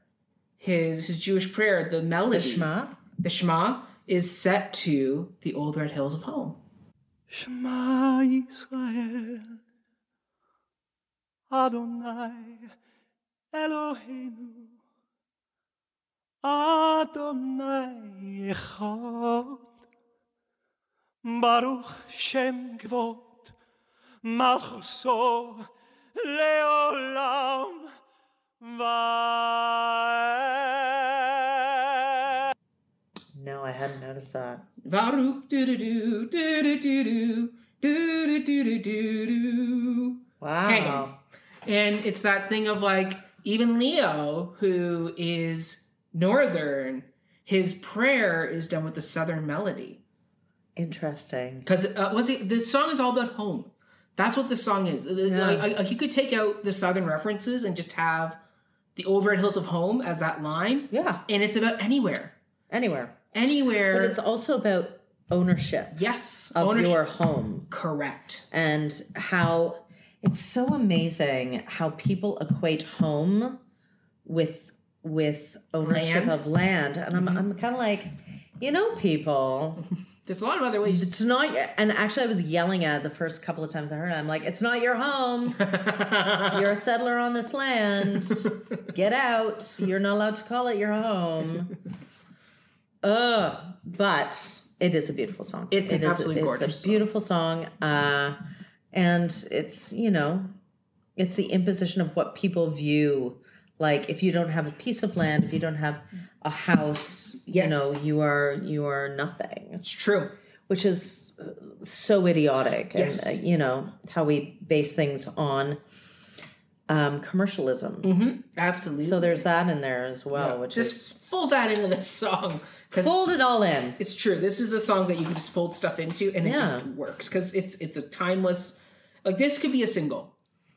his his Jewish prayer, the melody, The Shema. the Shema is set to the old red hills of home. Shema Yisrael Adonai Eloheinu Adonai Echad Baruch Shem Kvot Malchuso Leolam Vaed No, I hadn't noticed that. Baruch do do do do do do do do do do do do. Wow. Hang on. And it's that thing of like even Leo, who is northern, his prayer is done with the southern melody. Interesting. Because uh, once it, the song is all about home. That's what the song is. Like, like, like, you could take out the southern references and just have the old red hills of home as that line, Yeah. and it's about anywhere, Anywhere. anywhere. But it's also about ownership yes, of ownership. your home correct. and how it's so amazing how people equate home with with ownership Land. of land and I'm I'm kind of like you know people <laughs> There's a lot of other ways. it's not and actually I was yelling at it the first couple of times I heard it I'm like it's not your home <laughs> you're a settler on this land get out you're not allowed to call it your home Ugh. but It is a beautiful song. It's It is- absolutely gorgeous It's a beautiful song, uh, and it's you know, it's the imposition of what people view. Like if you don't have a piece of land, if you don't have a house, Yes. you know, you are you are nothing. It's true. Which is uh, so idiotic, and uh, you know how we base things on um, commercialism. Absolutely. So there's that in there as well, Yeah, which just is fold that into this song fold it all in. it's true. This is a song that you can just fold stuff into and it just works because it's it's a timeless. Like this could be a single.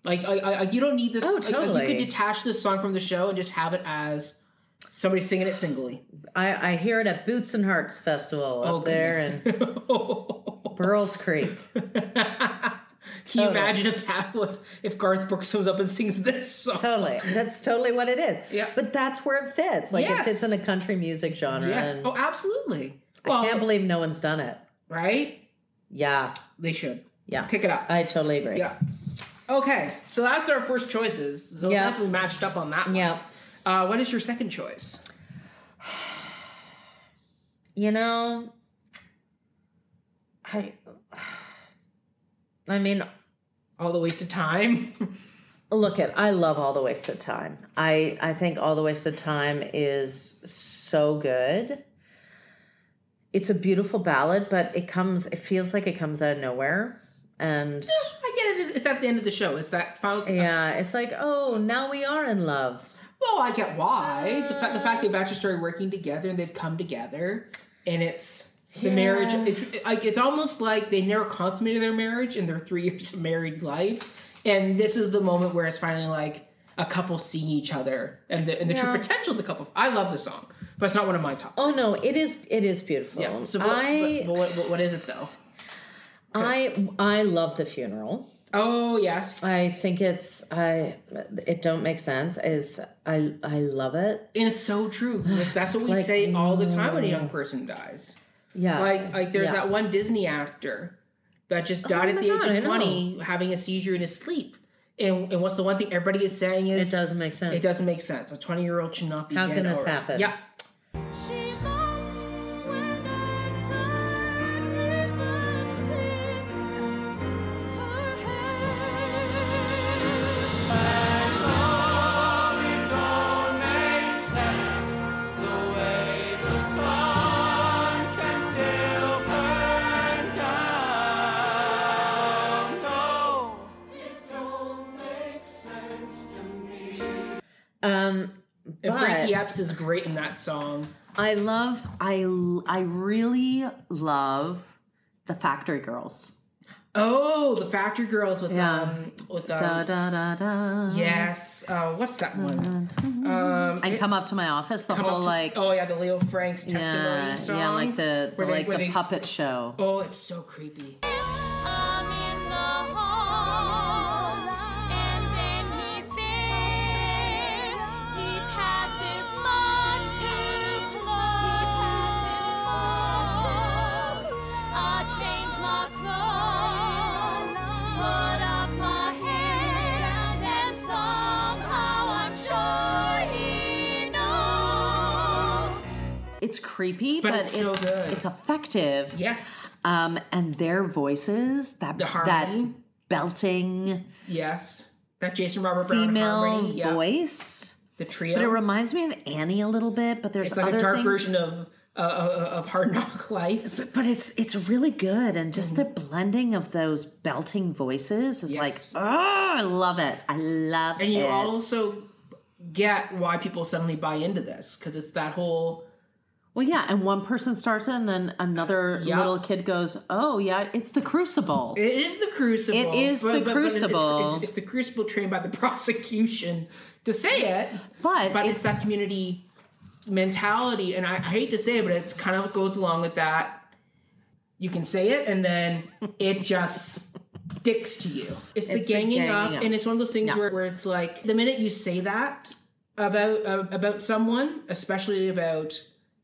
Like I, I you don't need this. Oh, like, like, totally. you could detach this song from the show and just have it as somebody singing it singly. I, I hear it at Boots and Hearts Festival up Oh, there in and. <laughs> Burl's Creek. <laughs> Can you Totally. imagine if that was if Garth Brooks comes up and sings this song? Totally. That's totally what it is. Yeah. But that's where it fits. Like Yes. it fits in the country music genre. Yes. Oh, absolutely. I Well, can't believe no one's done it. right? Yeah. They should Yeah. pick it up. I totally agree. Yeah. Okay, so that's our first choices. So it's Yeah. nice we matched up on that. one. Yeah. Uh, what is your second choice? <sighs> You know, I <sighs> I mean, All the wasted time. <laughs> look at I love All the Wasted Time. I I think All the Wasted Time is so good. It's a beautiful ballad, but it comes it feels like it comes out of nowhere. And I get it. It's at the end of the show. It's that final. yeah, it's like, oh, now we are in love. Well, I get why. The fact the fact they've uh. actually started working together and they've come together, and it's the Yeah. marriage. It's like it's almost like they never consummated their marriage in their three <laughs> years of married life, and this is the moment where it's finally like a couple seeing each other and the and the true potential of the couple. I love the song, but it's not one of my top. Oh no, it is it is beautiful. Yeah. So what, I but, but what, what, what is it though? I I love the funeral. Oh yes. I think it's I it don't make sense. Is I I love it. and it's so true. That's, what we Like, say all the time when a young person dies. Yeah. Like like there's Yeah. that one Disney actor that just oh died Oh at the age God, I of know. 20 having a seizure in his sleep. And and what's the one thing everybody is saying is it doesn't make sense. it doesn't make sense. A 20 year old should not be How can this already. happen? Yeah. And but Frankie Epps is great in that song. I love I I really love the Factory Girls. Oh, the Factory Girls with Yeah. um with um Da da da da. yes. Uh, what's that one? Um And come up to my office. The whole to- like oh yeah, the Leo Franks testimony yeah song. yeah like the, the they- like the they- puppet show. Oh, it's so creepy. It's creepy, But but, it's it's so good. it's effective. Yes. Um, and their voices that The that belting Yes. That Jason Robert Brown female harmony. Yeah. voice. The trio. But it reminds me of Annie a little bit. But there's it's like other a dark things. version of uh, uh, of Hard Knock <laughs> Life. but, but it's it's really good, and just the blending of those belting voices is Yes. like, oh, I love it. I love it. And you also get why people suddenly buy into this because it's that whole well, yeah, and one person starts it, and then another Yeah. little kid goes, "Oh, yeah, it's the Crucible." it is the crucible. It is the it's- crucible. It's, it's the crucible trained by the <laughs> prosecution to say it, but but it's it's that community mentality, and I, I hate to say it, but it's kind of goes along with that. You can say it, and then it just sticks to you. It's, the It's the ganging, ganging up, up. and it's one of those things Yeah. where, where it's like the minute you say that about uh, about someone, especially about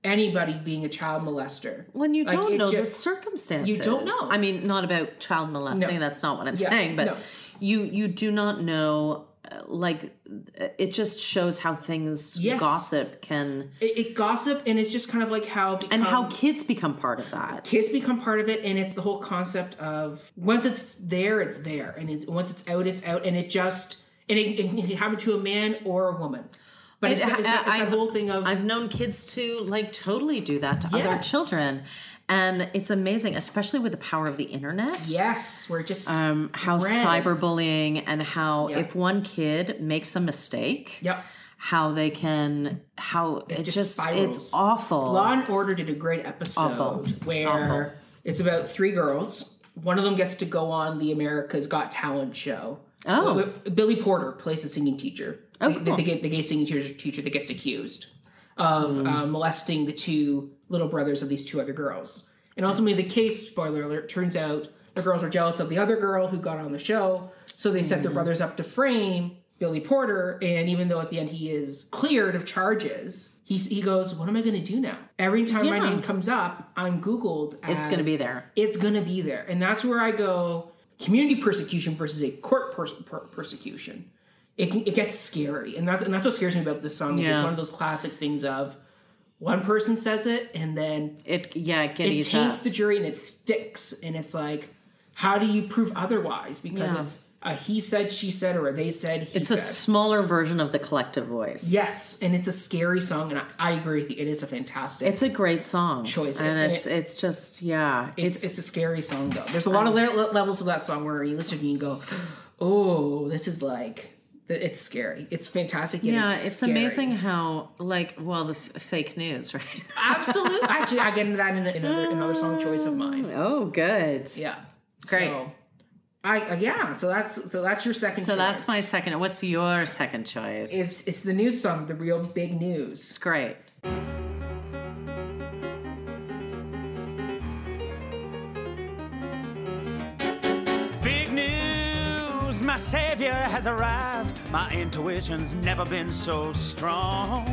anybody being a child molester, when you Like, don't know the just- circumstances. you don't know. I mean, not about child molesting. No. That's not what I'm Yeah, saying. But no. you you do not know uh, like it just shows how things Yes. gossip can It, it gossip, and it's just kind of like how and how kids become part of that. kids become part of it and it's the whole concept of once it's there it's there and it, once it's out it's out and it just and it, it can happen to a man or a woman but it's, It- it's, it's I've- whole thing of I've known kids to like totally do that to other children. And it's amazing, especially with the power of the internet. yes we're just Um, how Reds. cyberbullying and how Yeah. if one kid makes a mistake, yep how they can how it, just just, it's awful. law and order did a great episode Awful. where Awful. it's about three girls one of them gets to go on the america's got talent show Oh. billy porter plays the singing teacher Oh, the, cool. the, the, gay- the gay singing teacher, teacher that gets accused of Hmm. uh, molesting the two little brothers of these two other girls. And ultimately, the case, spoiler alert, turns out the girls were jealous of the other girl who got on the show, so they Hmm. set their brothers up to frame Billy Porter. And even though at the end he is cleared of charges, he's, he goes, "What am I going to do now? Every time my name comes up, I'm Googled. It's gonna be there. It's going to be there, and that's where I go: community persecution versus a court pers- per- persecution it, can, it gets scary and that's and that's what scares me about this song is it's one of those classic things of one person says it and then it yeah, it it giddies up. the jury and it sticks and it's like how do you prove otherwise because Yeah. it's a he said she said or a they said he It's said a smaller version of the collective voice. yes and it's a scary song and I, I agree with you it is a fantastic It's a great song. Choice. And And it's it- it's just yeah. it's, It's it's a scary song though there's a lot of le- le- levels of that song where you listen to it and you go oh this is like it's scary it's fantastic yeah, it's, it's amazing how like well the f- fake news, <laughs> right? Absolutely. Actually, I get into that in another another song choice of mine. Oh, good. Yeah. Great. So, I uh, yeah. So that's so that's your second. So that's my second. What's your second choice? It's it's the news song, the real big news. it's great. Has arrived. My intuition's never been so strong.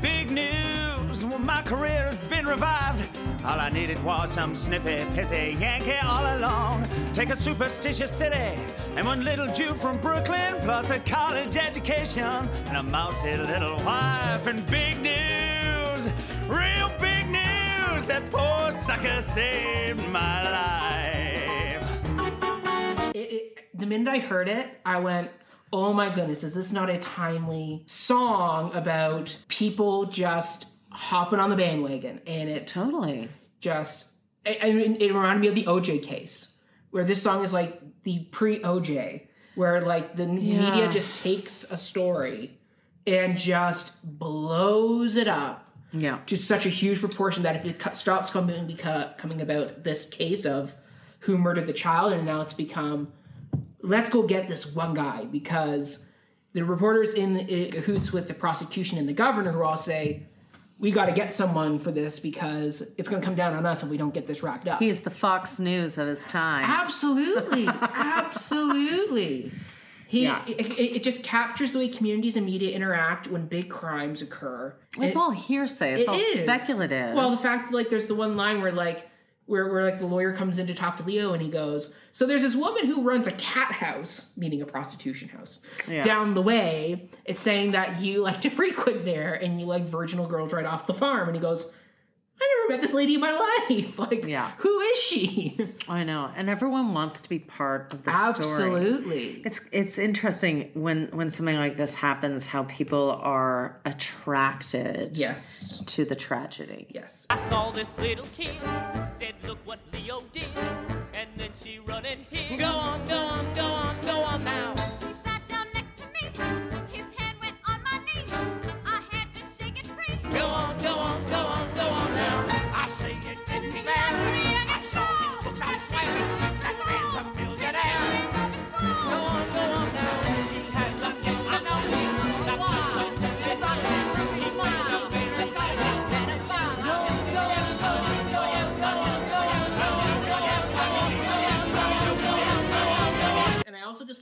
Big news, well, my career has been revived. All I needed was some snippy, pissy Yankee all along. Take a superstitious city and one little Jew from Brooklyn, plus a college education and a mousy little wife. And big news, real big news, that poor sucker saved my life. The minute I heard it, I went, "Oh my goodness, is this not a timely song about people just hopping on the bandwagon?" And it Totally. just I, I mean, it reminded me of the OJ case, where this song is like the pre OJ, where like the Yeah. media just takes a story and just blows it up Yeah. to such a huge proportion that it stops coming coming about this case of who murdered the child, and now it's become let's go get this one guy because the reporters in uh, hoots with the prosecution and the governor who all say we got to get someone for this because it's going to come down on us if we don't get this wrapped up. He's the Fox News of his time. Absolutely, <laughs> absolutely. He, Yeah. it, it- it just captures the way communities and media interact when big crimes occur. It's It- all hearsay. It's it all is. speculative. Well, the fact that like there's the one line where like where where like the lawyer comes in to talk to Leo and he goes, "So there's this woman who runs a cat house, meaning a prostitution house, Yeah. down the way. It's saying that you like to frequent there and you like virginal girls right off the farm." And he goes, "I never met this lady in my life. <laughs> Like, Yeah. who is she?" <laughs> I know, and everyone wants to be part of the story. Absolutely. It's it's interesting when when something like this happens, how people are attracted Yes. to the tragedy. Yes. I saw this little kid, said, look what Leo did. And then she run and hid. Go on, go on, go on, go on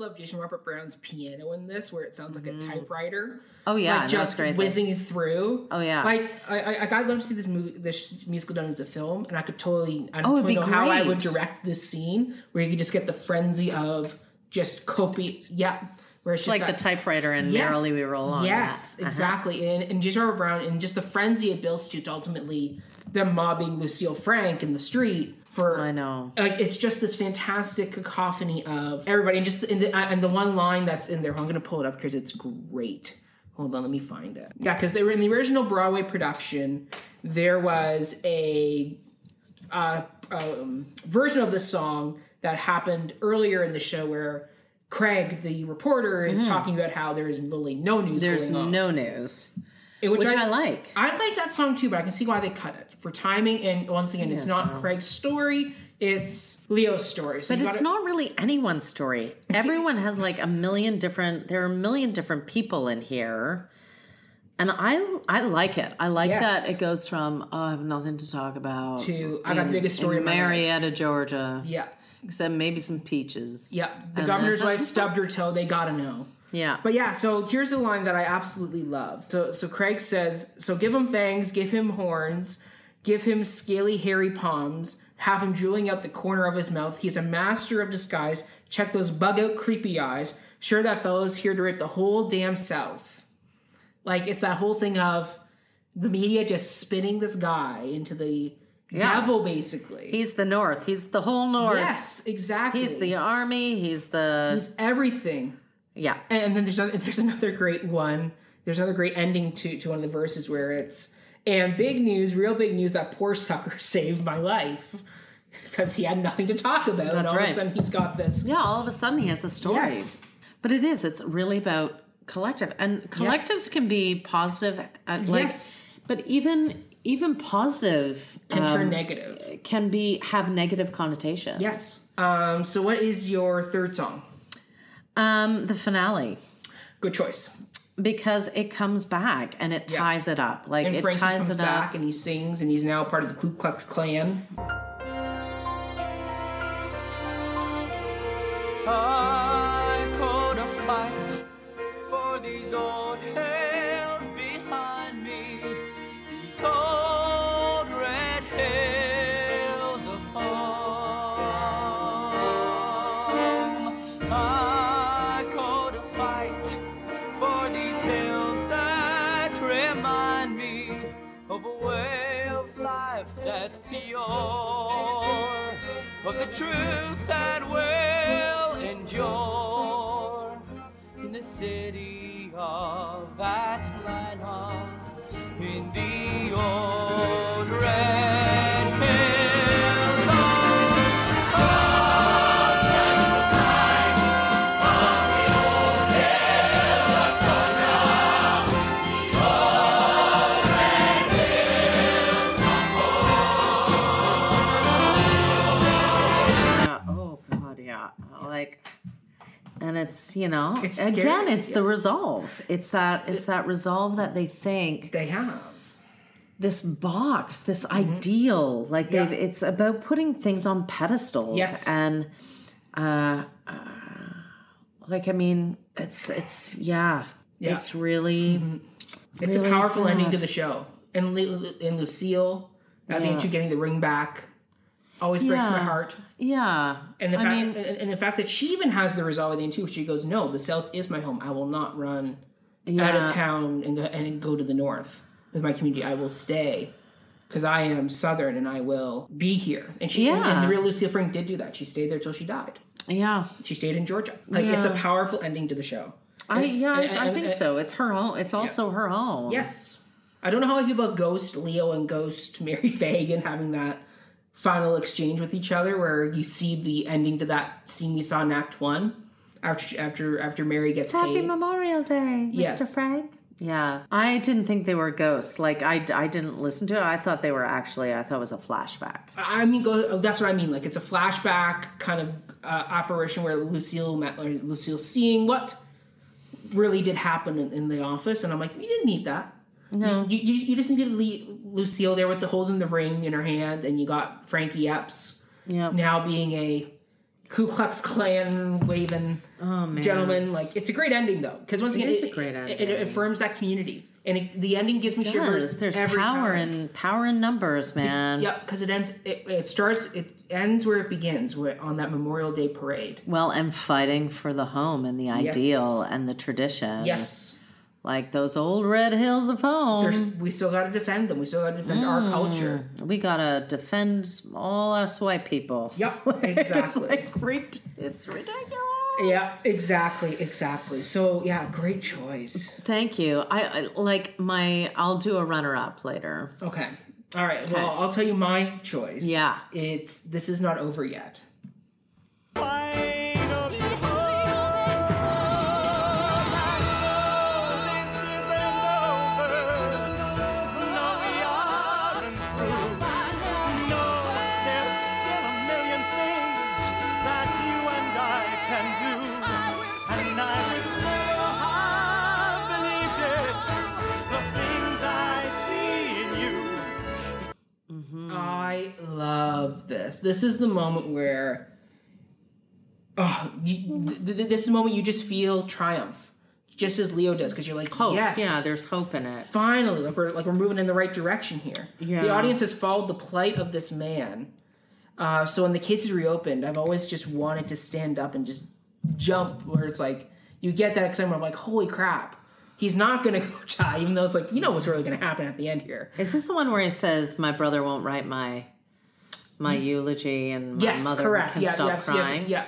love Jason Robert Brown's piano in this, where it sounds like a typewriter. Oh yeah, like just great. whizzing through. Oh, yeah. like I, I, I'd love to see this movie, this musical done as a film, and I could totally, I Oh, it'd totally know how I would direct this scene where you could just get the frenzy of just copy, yeah, where it's like the typewriter and Merrily We Roll On. Yes. Uh-huh. exactly. And, and J. Robert Brown and just the frenzy it builds to ultimately them mobbing Lucille Frank in the street for I know. like it's just this fantastic cacophony of everybody and just in the, and the one line that's in there i'm gonna pull it up because it's great hold on let me find it yeah because they were in the original broadway production there was a uh, um, version of the song that happened earlier in the show where craig the reporter is talking about how there is literally no news Mm-hmm. There's going on no news, In which I, like. I like that song too, but I can see why they cut it for timing. And once again, it's not no. Craig's story; it's Leo's story. So But it's gotta- not really anyone's story. <laughs> Everyone has like a million different. There are a million different people in here, and I I like it. I like Yes. that it goes from oh, I have nothing to talk about To, "I got the biggest story in. Marietta, Georgia. Yeah, Except maybe some peaches. yeah. The And governor's wife <laughs> stubbed her toe. They gotta know. Yeah. But yeah, so here's the line that I absolutely love. So so Craig says, "So give him fangs, give him horns, give him scaly hairy palms, have him drooling out the corner of his mouth. He's a master of disguise. Check those bug out creepy eyes. Sure that fellow's here to rip the whole damn South." Like it's that whole thing of the media just spinning this guy into the Yeah. devil, basically. he's the North. He's the whole North. yes, exactly. He's the army. He's the He's everything. yeah. And then there's another, <laughs> there's another great one. There's another great ending to to one of the verses where it's and big news, real big news that poor sucker <laughs> saved my life because he had nothing to talk about, and That's all of a sudden he's got this. Yeah. All of a sudden he has a story. Yes. But it is. It's really about collective, and collectives Yes. can be positive. At, like, Yes. But even even positive Can um, turn negative. can be have negative connotation. Yes. Um. So what is your third song? Um, the finale Good choice. Because it comes back and it Yeah. ties it up. Like And it Frankie ties comes it back up. and he sings, and he's now part of the Ku Klux Klan. I called a fight for these old hills life that's pure, of the truth that will endure in the city of Atlanta, in the old it's you know It's again scary, it's the resolve. It's that it's that resolve that they think They have. this box, this ideal. Like Mm-hmm. Yeah. they've it's about putting things on pedestals Yes. and uh, uh like I mean it's it's yeah. Yeah. It's really It's a really powerful ending to the show. And, Lu- and Lucille, I think, Yeah. too, getting the ring back always breaks my heart. Yeah. And the I fact, mean and, and the fact that she even has the resolve at the end too. She goes, "No, the South is my home. I will not run out of town and go, and go to the North with my community. I will stay because I am Southern and I will be here." And she, and, and the real Lucille Frank did do that. She stayed there till she died. Yeah. She stayed in Georgia. Like it's a powerful ending to the show. I yeah, and- I, I think and- so. It's her home. It's also her home. Yes. I don't know how I feel about Ghost Leo and Ghost Mary <laughs> Phagan having that final exchange with each other where you see the ending to that scene we saw in Act One after after after Mary gets Happy paid. Memorial Day, Mr. Yes. Frank. Yeah, I didn't think they were ghosts. Like I, I didn't listen to it. I thought they were actually. I thought it was a flashback. I mean, go, that's what I mean. Like it's a flashback kind of uh, apparition where Lucille met or Lucille seeing what really did happen in, in the office, and I'm like, you didn't need that. No. You, you, you just needed Lucille there with the holding the ring in her hand, and you got Frankie Epps Yeah. now being a Ku Klux Klan waving Oh gentleman. Like it's a great ending though, because once It again, is a great It, ending. it affirms that community. and it, the ending gives me shivers. There's every power time. in power in numbers, man. Yeah, because it ends. It, it starts. It ends where it begins. Where on that Memorial Day parade. Well, and fighting for the home and the Yes. ideal and the tradition. Yes, Like those old red hills of home. there's. We still got to defend them. We still got to defend our mm. culture. We gotta defend all us white people. Yep, <laughs> it's exactly. like great. It's ridiculous. Yeah, exactly, exactly. So yeah, great choice. Thank you. I, I like my. I'll do a runner up later. Okay. All right. Well, I'll tell you my choice. Yeah. It's this is not over yet. Love this. This is the moment where, oh, you, th- th- this is the moment you just feel triumph, just as Leo does, because you're like, Hope. yes, Yeah, there's hope in it. finally, like we're like we're moving in the right direction here. Yeah. The audience has followed the plight of this man. Uh, so when the case is reopened, I've always just wanted to stand up and just jump. Where it's like you get that excitement. I'm like, holy crap, he's not gonna <laughs> go die, even though it's like you know what's really gonna happen at the end here. Is this the one where he says, "My brother won't write my my eulogy, and my Yes, mother correct. can yeah, stop yes, crying"? Yes, yeah,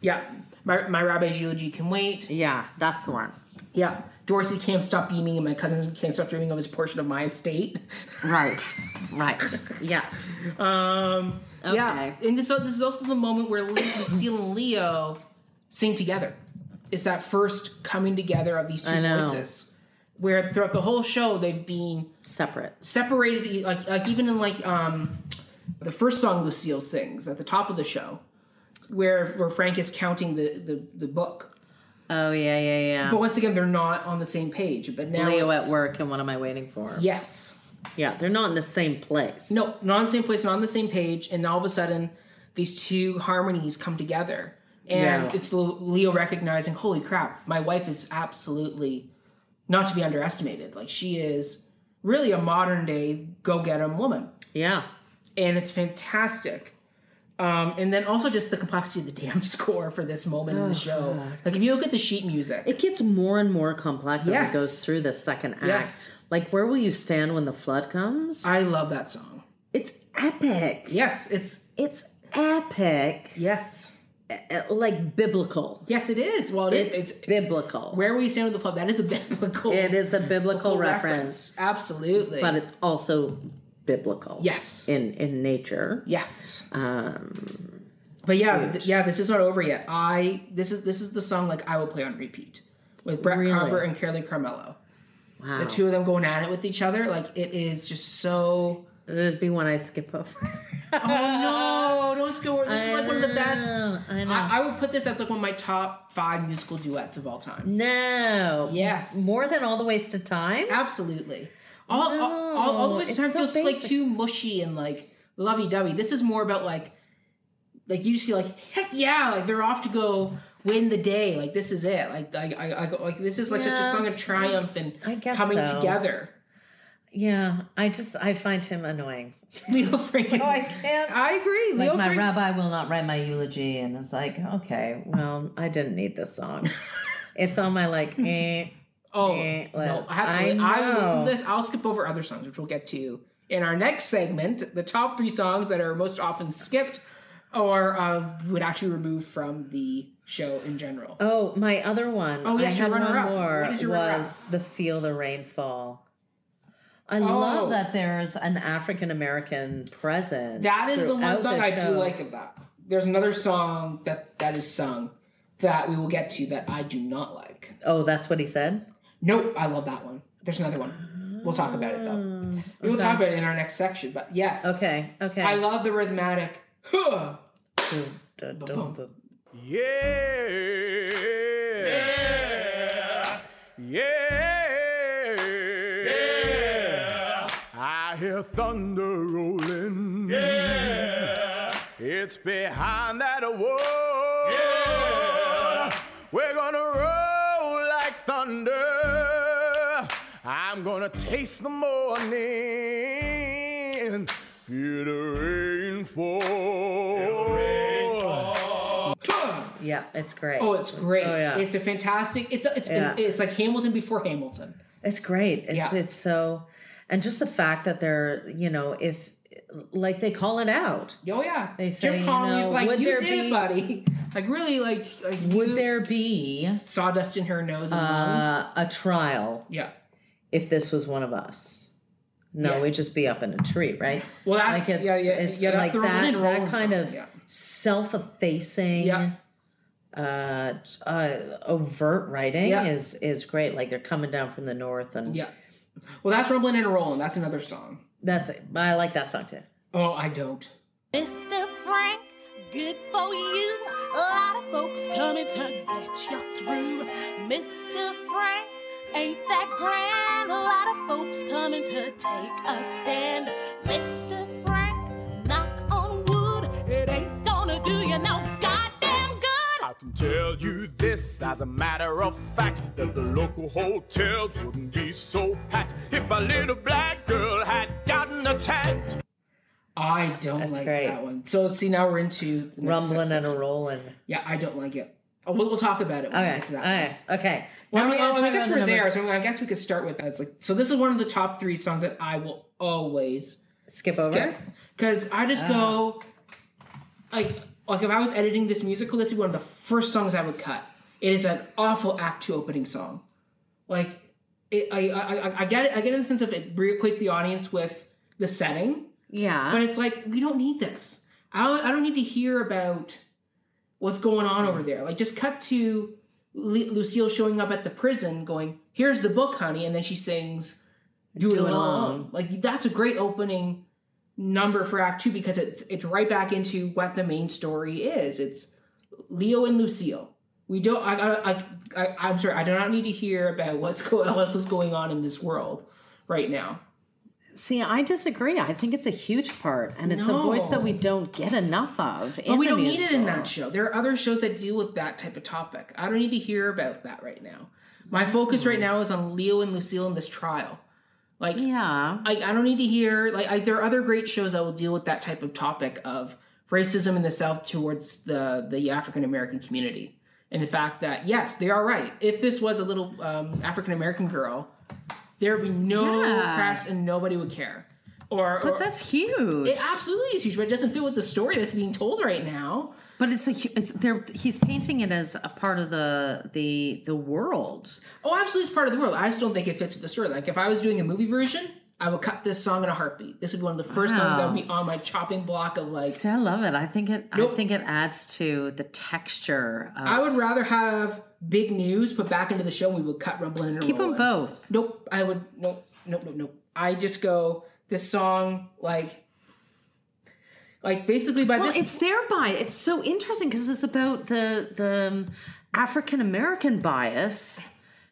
yeah. My my rabbi's eulogy can wait. Yeah, that's the one. Yeah, Dorsey can't stop beaming, and my cousin can't stop dreaming of his portion of my estate. Right. <laughs> Right. yes. Um, Yeah, Okay. and this, this is also the moment where Lucille and Leo sing together. It's that first coming together of these two I know. voices, where throughout the whole show they've been Separate. separated. Like like even in like um, the first song Lucille sings at the top of the show, where where Frank is counting the the, the book. Oh yeah, yeah, yeah. But once again, they're not on the same page. But now Leo at work, and what am I waiting for? Yes. Yeah, they're not in the same place. No, not on the same place, not on the same page, and all of a sudden, these two harmonies come together, and Yeah. it's Leo recognizing, "Holy crap, my wife is absolutely not to be underestimated. Like she is really a modern day go get 'em woman, Yeah. And it's fantastic." Um, and then also just the complexity of the damn <laughs> score for this moment in the show. Like if you look at the sheet music, It gets more and more complex Yes. as it goes through the second act. Yes. Like, where will you stand when the flood comes? I love that song. It's epic. Yes, it's It's epic. yes, Like biblical. yes, it is. Well, it is. It's, It's, biblical. where will you stand with the flood? That is a <laughs> biblical. it is a biblical reference, Absolutely. but it's also biblical. yes. In in nature. yes. Um, But yeah, th- yeah, this is not over yet. I this is this is the song like I will play on repeat with Brent Really? Carver and Carolee Carmello. wow. The two of them going at it with each other, like it is just so. It'd be one I skip over. <laughs> Oh no! Don't score. This is like one of the best. I know. I, I would put this as like one of my top five musical duets of all time. no. Yes. More than All the Wasted Time. Absolutely. All, all, all, all the Wasted Time so feels like too mushy and like lovey dovey. This is more about like, like you just feel like heck yeah, like they're off to go win the day. Like this is it. Like I, I, I like this is like such a song of triumph and I guess coming so. together. Yeah, I just I find him annoying. <laughs> Leo Frank. is- I can't. I agree. Like Leo my Frank. rabbi will not write my eulogy, and it's like, okay, well, I didn't need this song. <laughs> it's on my like, eh. Oh no, absolutely. I I, will listen to this. I'll skip over other songs, which we'll get to in our next segment. The top three songs that are most often skipped or uh, would actually remove from the show in general. Oh, my other one. Oh, yes, I had one more. What is your was the Feel the Rainfall. I Oh. love that there's an African American presence. That is the one song I do like of that. There's another song that that is sung that we will get to that I do not like. Oh, that's what he said. Nope, I love that one. There's another one. We'll talk about it though. Mm, we will talk about it in our next section. But yes, Okay. Okay. I love the rhythmatic. Huh. Ba-bum. Yeah. Yeah. Yeah. I hear thunder rolling. Yeah. It's behind that wall. Yeah. We're gonna roll like thunder. I'm I'm gonna taste the morning. Feel the rain fall. Yeah, it's great. Oh, it's great. Oh, yeah. It's a fantastic. It's a, it's Yeah. it's like Hamilton before Hamilton. It's great. It's Yeah. it's so, and just the fact that they're you know if like they call it out. Oh yeah, They say, Jim you know, like, would "You there did be- it, buddy." <laughs> Like really, like, like Would you- there be sawdust in her nose and uh, a trial Yeah. If this was one of us? No, Yes. we'd just be up in a tree, right? Well, that's like it's, yeah, yeah, it's yeah. That's like the that, Rolling that kind of yeah. self-effacing, Yeah. uh, uh, overt writing Yeah. is is great. Like they're coming down from the north, and Yeah. Well, that's rumbling and rolling. That's another song. that's it. I like that song too. Oh, I don't. Mr. Frank, good for you. A lot of folks coming to get you through. Mr. Frank, ain't that grand? A lot of folks coming to take a stand. Mr. Frank, knock on wood, it ain't gonna do you no goddamn good. I can tell you this as a matter of fact that the local hotels wouldn't be so packed if a little black girl had gotten attacked. I don't That's like great. that one. So see, now we're into the next Rumbling and a rolling. Yeah, I don't like it. Oh, we'll, we'll talk about it when we Okay, get to that. okay, okay. Well, Now I, we're I guess we're there, so I guess we could start with that. It's like so. This is one of the top three songs that I will always Skip over. because I just uh-huh. go like like if I was editing this musical, this would be one of the first songs I would cut. It is an awful Act Two opening song. Like it, I, I I- I get it. I get it in the sense of it reacquaints the audience with the setting, Yeah. but it's like we don't need this. I don't, I don't need to hear about what's going on over mm. there. Like just cut to Lu- Lucille showing up at the prison, going, "Here's the book, honey," and then she sings "Do, Do It Alone." Like that's a great opening number for Act Two because it's it's right back into what the main story is. It's Leo and Lucille. We don't. I. I. I, I'm sorry. I do not need to hear about what's going <laughs> what's going on in this world right now. See, I disagree. I think it's a huge part, and it's a voice that we don't get enough of. In But we don't need it in that show. There are other shows that deal with that type of topic. I don't need to hear about that right now. My focus right now is on Leo and Lucille in this trial. Like, Yeah. I, I don't need to hear like I, there are other great shows that will deal with that type of topic of racism in the South towards the the African American community, and the fact that yes, they are right. If this was a little um, African American girl, there would be no Yeah. press and nobody would care. Or, But or- that's huge. it absolutely is huge, but it doesn't fit with the story that's being told right now. but it's a it's there. He's painting it as a part of the the the world. Oh, absolutely, it's part of the world. I just don't think it fits with the story. Like if I was doing a movie version, I would cut this song in a heartbeat. This would be one of the first songs that would be on my chopping block of like. See, I love it. I think it. Nope. I think it adds to the texture. Of, I would rather have big news put back into the show. We would cut rumbling and keep them both. Nope, I would nope, nope, nope, nope. I just go this song like, like basically by Well, this. it's thereby it's so interesting because it's about the the African American bias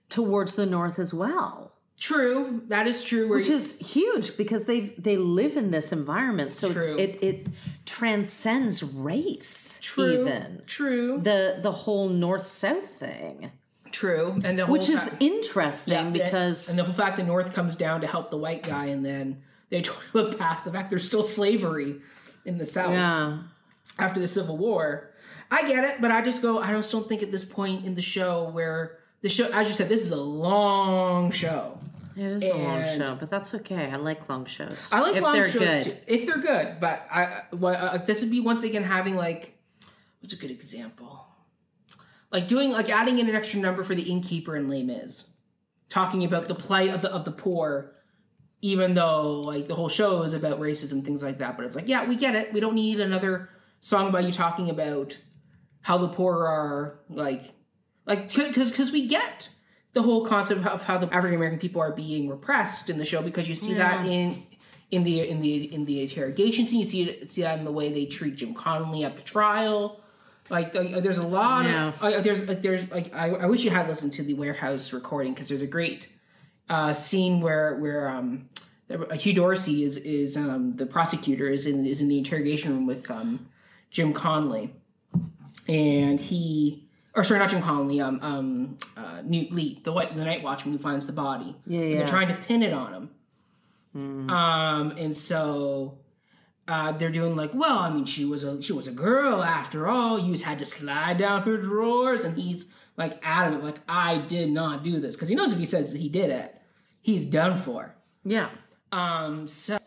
towards the North as well. True. That is true. Where which is huge because they they live in this environment so it's, it it transcends race true, even true, the the whole north south thing true, and the whole which is interesting Yeah, because and the whole fact the North comes down to help the white guy, and then they totally <laughs> look past the fact there's still slavery in the South yeah after the Civil War. I get it, but I just go. I just don't think at this point in the show where the show, as you said, this is a long show. It is a long show but that's okay i like long shows I like if long they're shows good too, if they're good. But I, what, uh, this would be once again having like, what's a good example? Like doing like adding in an extra number for the innkeeper in Les Mis, talking about the plight of the of the poor, even though like the whole show is about racism things like that. But it's like, yeah, we get it. We don't need another song about you talking about how the poor are like, like because because we get the whole concept of how the African American people are being repressed in the show because you see that in in the in the in the interrogation scene. You see it see that in the way they treat Jim Conley at the trial. Like, like, there's a lot Yeah. of like, there's like there's like I, I wish you had listened to the warehouse recording because there's a great uh, scene where where um Hugh Dorsey is is um the prosecutor is in is in the interrogation room with um Jim Conley and he or sorry, not Jim Conley, um, um, uh, Newt Lee, the white, the Night Watchman who finds the body. Yeah, And yeah. They're trying to pin it on him. Um, and so uh, they're doing like, well, I mean, she was a she was a girl after all. You just had to slide down her drawers, and he's like adamant, like I did not do this because he knows if he says that he did it, he's done for. Yeah. Um, so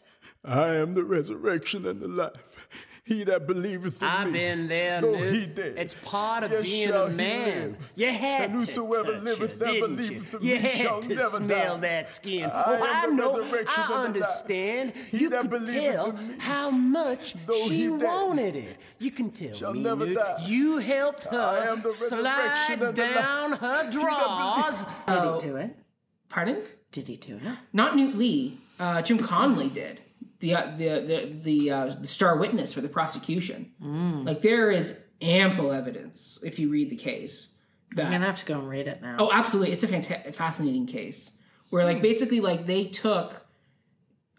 I am the resurrection and the life. He that believeth in I've me, been there, though Newt. he dead, It's part of yet being shall a man. live. You had And to whosoever touch liveth it, and didn't believeth you? in You me had shall to never smell die. that skin. I oh, am I the know. resurrection I and the life. understand. He you can tell in me, how much though she wanted it. You can tell shall me, never Newt. die. You helped her slide resurrection and the life. down her drawers. Did he do it? pardon, Did he do it? not Newt Lee, uh, Jim Conley did. The, uh, the the the uh, the star witness for the prosecution. Like there is ample evidence if you read the case that I'm gonna have to go and read it now. Oh, absolutely. It's a fanta- fascinating case where, like, basically, like they took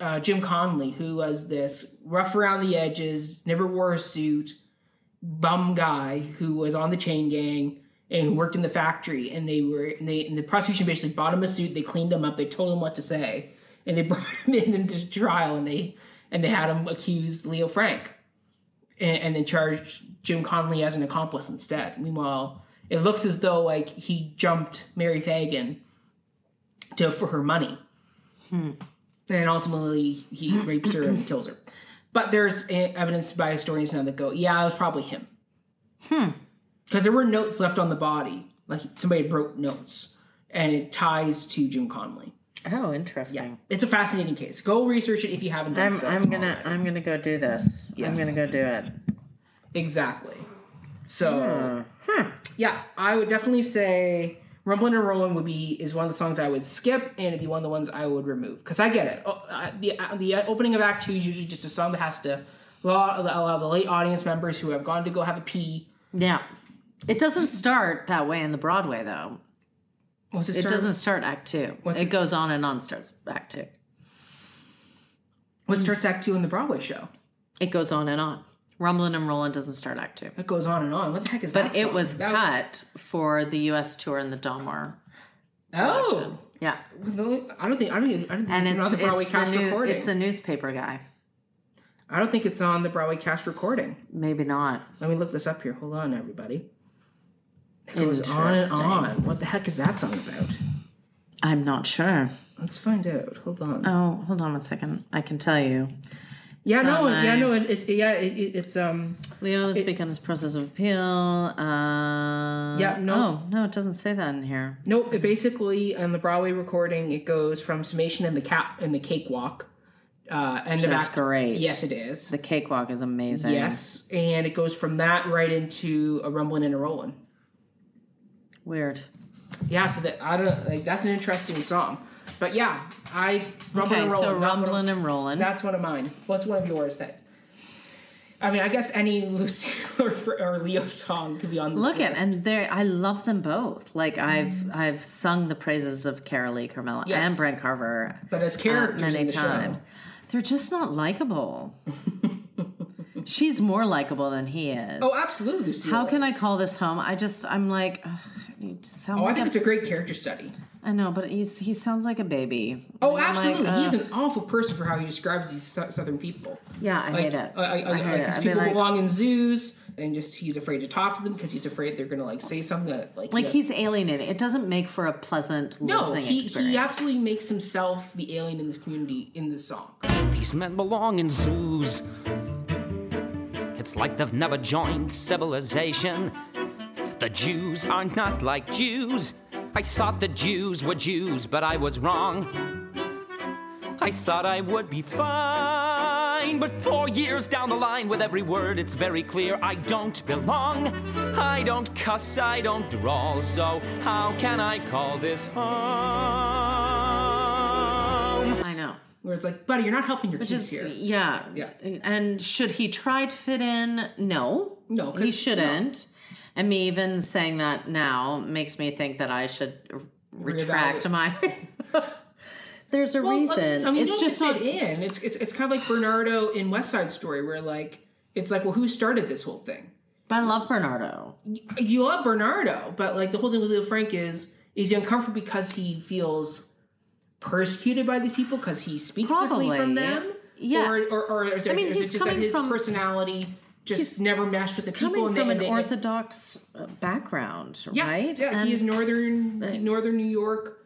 uh, Jim Conley, who was this rough around the edges, never wore a suit, bum guy who was on the chain gang and who worked in the factory, and they were and they and the prosecution basically bought him a suit, they cleaned him up, they told him what to say, and they <laughs> brought him in into trial, and they and they had him accuse Leo Frank, and, and then charged Jim Conley as an accomplice instead. Meanwhile, it looks as though like he jumped Mary Phagan to for her money, and ultimately he <laughs> rapes her and kills her. But there's eh, evidence by historians now that go, yeah, it was probably him. Hmm. Because there were notes left on the body, like somebody wrote notes, and it ties to Jim Conley. Oh, interesting. Yeah. It's a fascinating case. Go research it if you haven't done I'm so. I'm gonna I'm gonna go do this. I'm gonna go do it. Exactly. So, yeah, I would definitely say Rumbling and Rolling would be is one of the songs I would skip, and it'd be one of the ones I would remove because I get it. Oh, uh, the uh, the opening of Act Two is usually just a song that has to allow, allow the late audience members who have gone to go have a pee. Yeah. It doesn't start that way in the Broadway though. What's It doesn't start Act Two. What's it it- goes on and on starts Act Two. What starts Act Two in the Broadway show? It goes on and on. Rumblin' and Rollin' doesn't start Act Two. It goes on and on. What the heck is But that? But it was That- cut for the US tour in the Donmar. Oh, Yeah. I don't think I don't think I don't think And it's it's, on the Broadway cast new, recording. it's a newspaper guy. I don't think it's on the Broadway cast recording. Maybe not. Let me look this up here. Hold on, everybody. It goes on and on. What the heck is that song about? I'm not sure. Let's find out. Hold on. Oh, hold on a second. I can tell you. yeah, no, yeah, no. It, it's yeah, it, it- it's um. Leo has begun his process of appeal. Uh, Yeah, no. Oh, no, it doesn't say that in here. Nope. It basically on the Broadway recording, it goes from summation and the cap and the cakewalk. Uh, end of That's act. great. Yes, it is. The cakewalk is amazing. Yes, and it goes from that right into a rumbling and a rolling. Weird. Yeah, so that I don't like that's an interesting song. But yeah, I rumbling Okay, and rolling. so of- rumbling and rolling. That's one of mine. What's one of yours that? I mean, I guess any <laughs> Lucille or, or Leo song could be on this Look at and they I love them both. Like I've I've sung the praises of Carolee Carmello Yes. and Brent Carver but as uh, many in the times. show, They're just not likable. <laughs> She's more likable than he is. oh, absolutely. Lucille How can I call this home? I just I'm like ugh, you sound Oh, I think a- it's a great character study. I know, but he's he sounds like a baby. Oh, I'm like, absolutely. uh, He's an awful person for how he describes these sou- southern people. yeah, I Like, hate it. I, I, I, I hate it. because I'd people like, belong in zoos, and just he's afraid to talk to them because he's afraid they're gonna like say something that like like does- he's alienated. It doesn't make for a pleasant no, listening he experience. he absolutely makes himself the alien in this community in this song. These men belong in zoos. It's like they've never joined civilization. The Jews are not like Jews. I thought the Jews were Jews, but I was wrong. I thought I would be fine, but four years down the line, with every word, it's very clear I don't belong. I don't cuss, I don't drawl, so how can I call this home? I know. Where it's like, buddy, you're not helping your Which kids is here. yeah. Yeah. And should he try to fit in? No. No. He shouldn't. And me even saying that now makes me think that I should retract my <laughs> There's a Well, reason. I mean, it's just not in. It's, it's it's kind of like Bernardo in West Side Story, where like it's like, well, who started this whole thing? But I love Bernardo. you love Bernardo, but like the whole thing with Leo Frank is is he uncomfortable because he feels persecuted by these people because he speaks differently from Probably. them? Yes. Or, or, or is, there, I mean, is it just that his from- personality just never meshed with the people? Coming and from they, an they- Orthodox uh, background, yeah, right? Yeah, And- he is northern northern New York.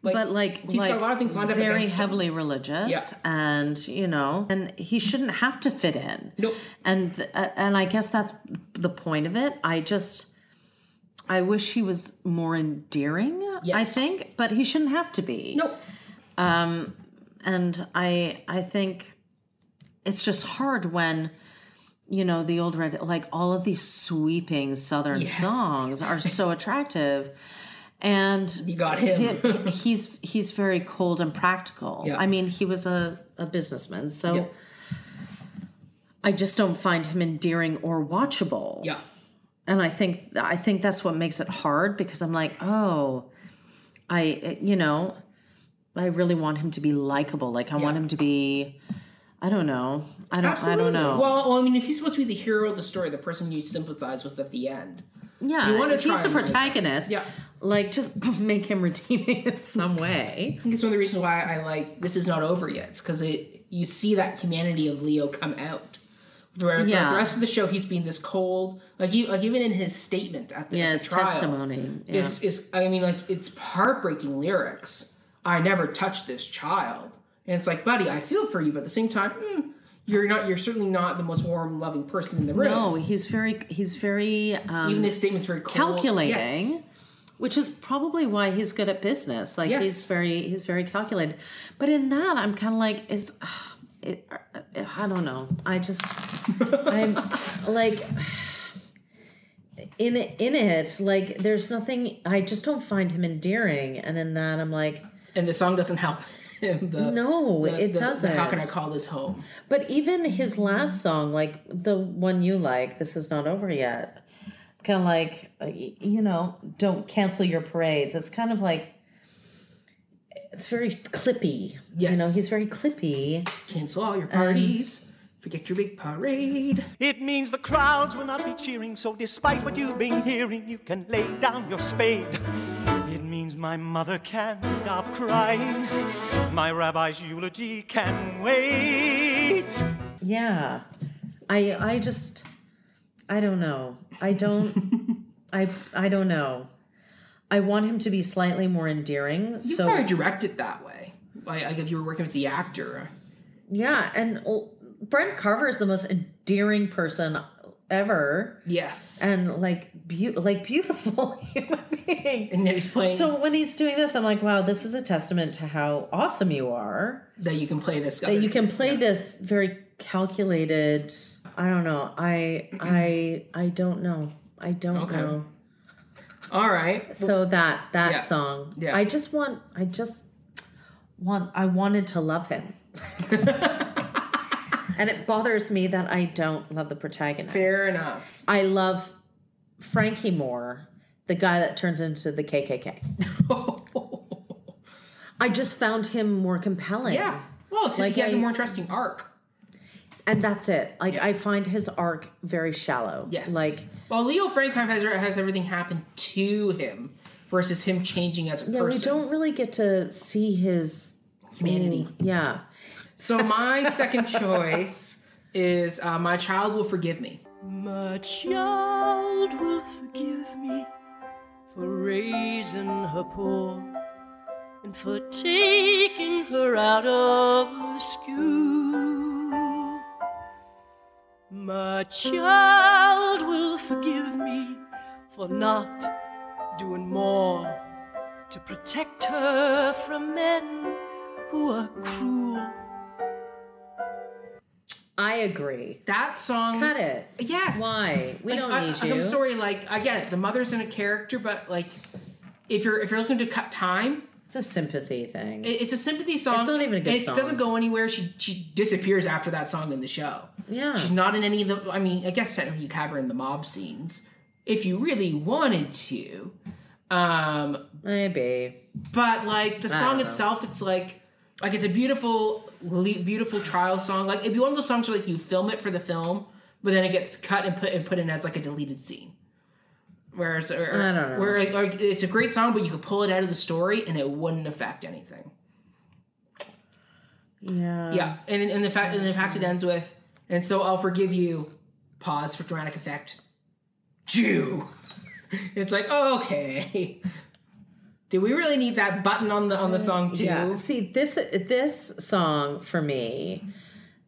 Like, but like he's like got a lot of things lined up very against him. heavily religious Yeah. and you know and he shouldn't have to fit in Nope. and th- uh, and i guess that's the point of it i just i wish he was more endearing i think but he shouldn't have to be Nope. um and i i think it's just hard when you know the old red like all of these sweeping southern songs are so <laughs> attractive and You got him. he- he's he's very cold and practical. Yeah. I mean, he was a, a businessman, so Yeah. I just don't find him endearing or watchable. yeah. And I think I think that's what makes it hard because I'm like, oh, I you know, I really want him to be likable. Like I want him to be I don't know. I don't Absolutely. I don't know. Well, well, I mean, if he's supposed to be the hero of the story, the person you sympathize with at the end, yeah, you wanna if he's the protagonist, Yeah. like just <laughs> make him redeeming in some way. I think it's one of the reasons why I like this is not over yet. It's because it you see that humanity of Leo come out. Where Yeah. the rest of the show, he's being this cold, like he, like even in his statement at the, Yeah, at the trial, testimony. Yeah. is is I mean, like it's heartbreaking lyrics. I never touched this child, and it's like, buddy, I feel for you, but at the same time, mm, you're not. You're certainly not the most warm, loving person in the room. No, he's very he's very um, even his statement's very cold. calculating, Yes. which is probably why he's good at business. Like Yes. he's very he's very calculated. But in that, I'm kind of like is. <sighs> It, I don't know. I just, <laughs> I'm like, in in it, like, there's nothing. I just don't find him endearing, and in that, I'm like, And the song doesn't help him. The, no, the- it the- the doesn't. How can I call this home? But even his last song, like the one you like, "This Is Not Over Yet," kind of like uh, you know, don't cancel your parades. It's kind of like it's very clippy. yes. you know, he's very clippy. Cancel all your parties. Forget your big parade. It means the crowds will not be cheering, so despite what you've been hearing, you can lay down your spade. It means my mother can't stop crying. My rabbi's eulogy can wait. Yeah, I I just I don't know. I don't I I don't know. I want him to be slightly more endearing. You so probably direct it that way. Like, like if you were working with the actor. yeah, and Brent Carver is the most endearing person ever. Yes. and like beau- like beautiful <laughs> human being. And then he's playing So when he's doing this, I'm like, wow, this is a testament to how awesome you are. that you can play this. That you can play this very calculated. I don't know. I I I don't know. I don't Okay. know. All right. So that that Yeah. song. Yeah. I just want. I just want. I wanted to love him. <laughs> and it bothers me that I don't love the protagonist. Fair enough. I love Frankie Moore, the guy that turns into the KKK. <laughs> I just found him more compelling. yeah. Well, it's, Like he has a I- more interesting arc. And that's it. Like Yeah. I find his arc very shallow. Yes. Like well, Leo Frank kind of has, has everything happen to him versus him changing as a yeah, person. we don't really get to see his Humanity. Yeah. So my second choice is uh, "My Child Will Forgive Me." My child will forgive me for raising her poor and for taking her out of school. My child will forgive me for not doing more to protect her from men who are cruel. I agree. That song. Cut it. Yes. Why? We Like, don't I, need I- you. I'm sorry. Like I get it. The mother's in a character, but like, if you're if you're looking to cut time, It's a sympathy thing. it, it's a sympathy song. It's not even a good and song. It doesn't go anywhere. She she disappears after that song in the show. yeah. She's not in any of the. I mean, I guess technically you have her in the mob scenes if you really wanted to. Um, Maybe. but like the I song itself, it's like like it's a beautiful, beautiful trial song. Like it'd be one of those songs where like you film it for the film, but then it gets cut and put and put in as like a deleted scene. Whereas, or, I don't know. Where like, it's a great song, but you could pull it out of the story and it wouldn't affect anything. Yeah. Yeah, and and the fact and the fact it ends with, and so I'll forgive you. Pause for dramatic effect. Jew. <laughs> it's like oh, okay. <laughs> Do we really need that button on the on the song too? Yeah. See, this this song for me,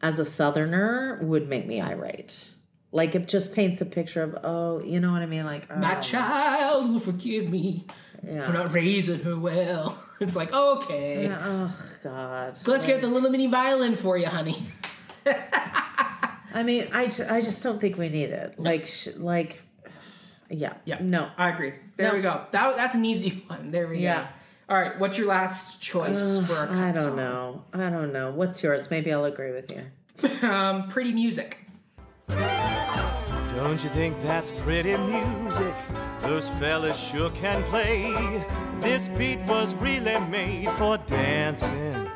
as a Southerner, would make me irate. Like it just paints a picture of oh, you know what I mean? Like oh, My child will forgive me for not raising her well. <laughs> It's like okay. Yeah, oh God. So let's get the little mini violin for you, honey. <laughs> I mean, I, I just don't think we need it. Like sh- like, yeah. Yeah. No. I agree. There No. we go. That that's an easy <laughs> one. There we Yeah. go. All right, what's your last choice Ugh, for a cut I don't song? know. I don't know. What's yours? Maybe I'll agree with you. <laughs> um, pretty music. Don't you think that's pretty music? Those fellas sure can play. This beat was really made for dancing.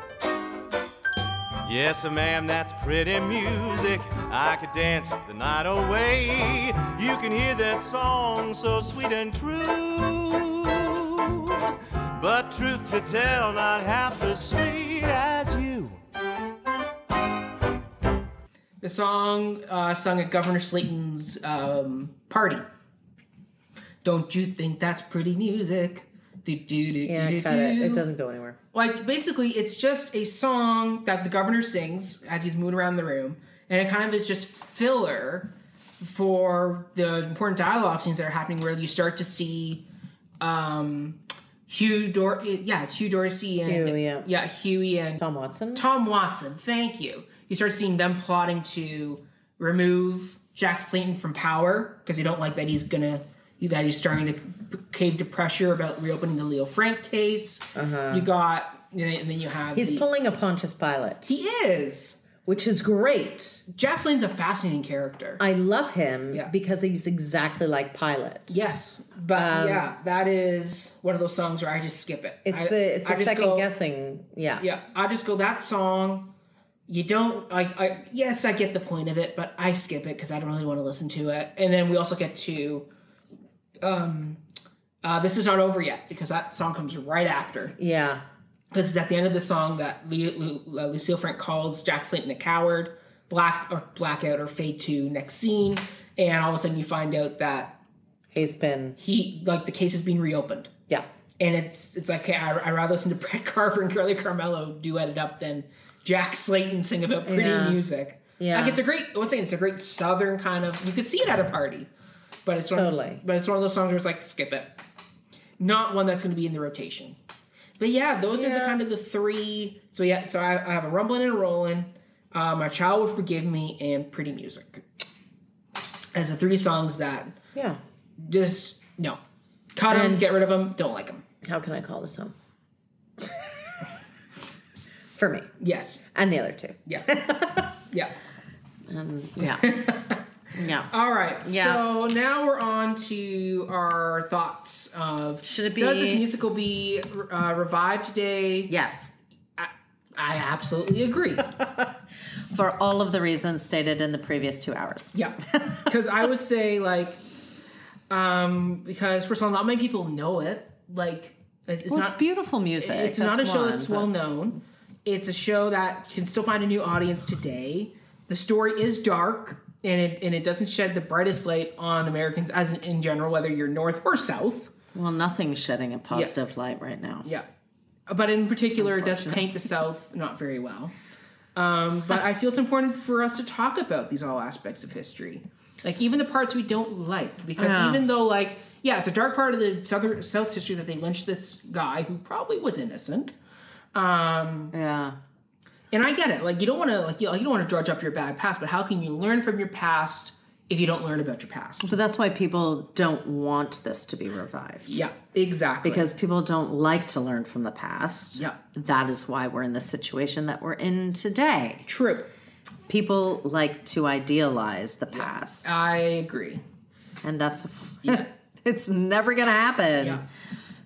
Yes, ma'am, that's pretty music. I could dance the night away. You can hear that song so sweet and true. But truth to tell, not half as sweet as you. The song uh, sung at Governor Slaton's um, party. Don't you think that's pretty music? Yeah, do, do, cut it. It doesn't go anywhere. Like basically, it's just a song that the governor sings as he's moving around the room, and it kind of is just filler for the important dialogue scenes that are happening, where you start to see um, Hugh Dor yeah, it's Hugh Dorsey and Hugh, yeah. Huey and Tom Watson. Tom Watson. Thank you. You start seeing them plotting to remove Jack Slaton from power because they don't like that he's gonna that he's starting to cave to pressure about reopening the Leo Frank case. You got and then you have Uh-huh. He's the- pulling a Pontius Pilate, he is which is great. Jack Slaton's a fascinating character. I love him Yeah. because he's exactly like Pilate. yes, but Um, yeah, that is one of those songs where I just skip it. It's I- the it's I the just second go- guessing. Yeah. Yeah, I just go that song. You don't like. I yes, I get the point of it, but I skip it because I don't really want to listen to it. And then we also get to, um, uh, this is not over yet because that song comes right after. Yeah. Because it's at the end of the song that Lu- Lu- uh, Lucille Frank calls Jack Slaton a coward. Black or blackout or fade to next scene, and all of a sudden you find out that He's been he like the case is being reopened yeah. and it's it's like okay, I, I'd rather listen to <laughs> Brent Carver and Carolee Carmello duet it up than Jack Slaton sing about pretty Yeah. music. Yeah. like it's a great. What's saying? It's a great southern kind of. You could see it at a party, but it's one, Totally. But it's one of those songs where it's like skip it. Not one that's going to be in the rotation. But yeah, those are the kind of the three. So yeah, so I, I have a rumbling and a rolling. Uh, My child will forgive me and pretty music as the three songs that Yeah. just no, cut them, get rid of them, don't like them. How can I call this home? For me Yes, and the other two. yeah, <laughs> yeah. Um, yeah. <laughs> yeah. All right. Yeah. So now we're on to our thoughts of Should it be does this musical be uh, revived today? Yes. I I absolutely agree. <laughs> For all of the reasons stated in the previous two hours. yeah, <laughs> because I would say like, um, because first of all, not many people know it. Like, it's, Well, not it's beautiful music. It's not a show one, that's but- well known. It's a show that can still find a new audience today. The story is dark and it and it doesn't shed the brightest light on Americans as in, in general, whether you're north or south. Well, nothing's shedding a positive light right now. Yeah. But in particular, it does paint the South <laughs> not very well. Um, but I feel it's important for us to talk about these all aspects of history, like even the parts we don't like, because Yeah. even though like yeah, it's a dark part of the southern South history that they lynched this guy who probably was innocent. Um, Yeah. And I get it. Like you don't want to like you, you don't want to drudge up your bad past, but how can you learn from your past if you don't learn about your past? But that's why people don't want this to be revived. Yeah, exactly. Because people don't like to learn from the past. Yeah. That is why we're in the situation that we're in today. true, People like to idealize the past. I agree. and that's <laughs> Yeah. it's never going to happen. Yeah.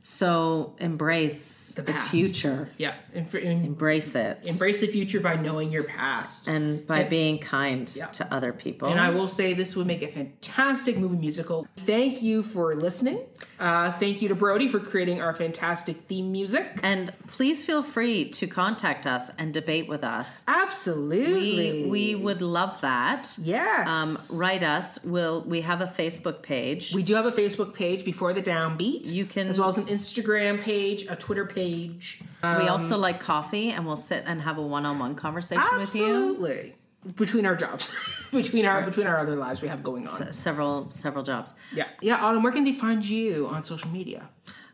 So embrace The the, future. Yeah, and, for, and Embrace it. embrace the future by knowing your past. and by And- being kind Yeah. to other people. And I will say this would make a fantastic movie musical. Thank you for listening. Uh, thank you to Brody for creating our fantastic theme music. And please feel free to contact us and debate with us. Absolutely. We, we would love that. Yes. Um, write us. We'll we have a Facebook page. We do have a Facebook page before the downbeat. You can- as well as an Instagram page, a Twitter page. We also like coffee, and we'll sit and have a one-on-one conversation with you. Absolutely. Between our jobs, <laughs> between our between our other lives we have going on. S- Several several jobs. Yeah, yeah. Autumn, where can they find you on social media?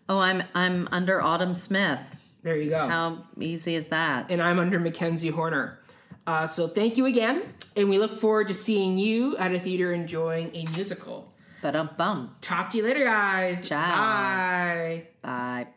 Oh, I'm I'm under Autumn Smith. There you go. How easy is that? and I'm under Mackenzie Horner. Uh, so thank you again, and we look forward to seeing you at a theater enjoying a musical. But um bum. Talk to you later, guys. Ciao. Bye. Bye.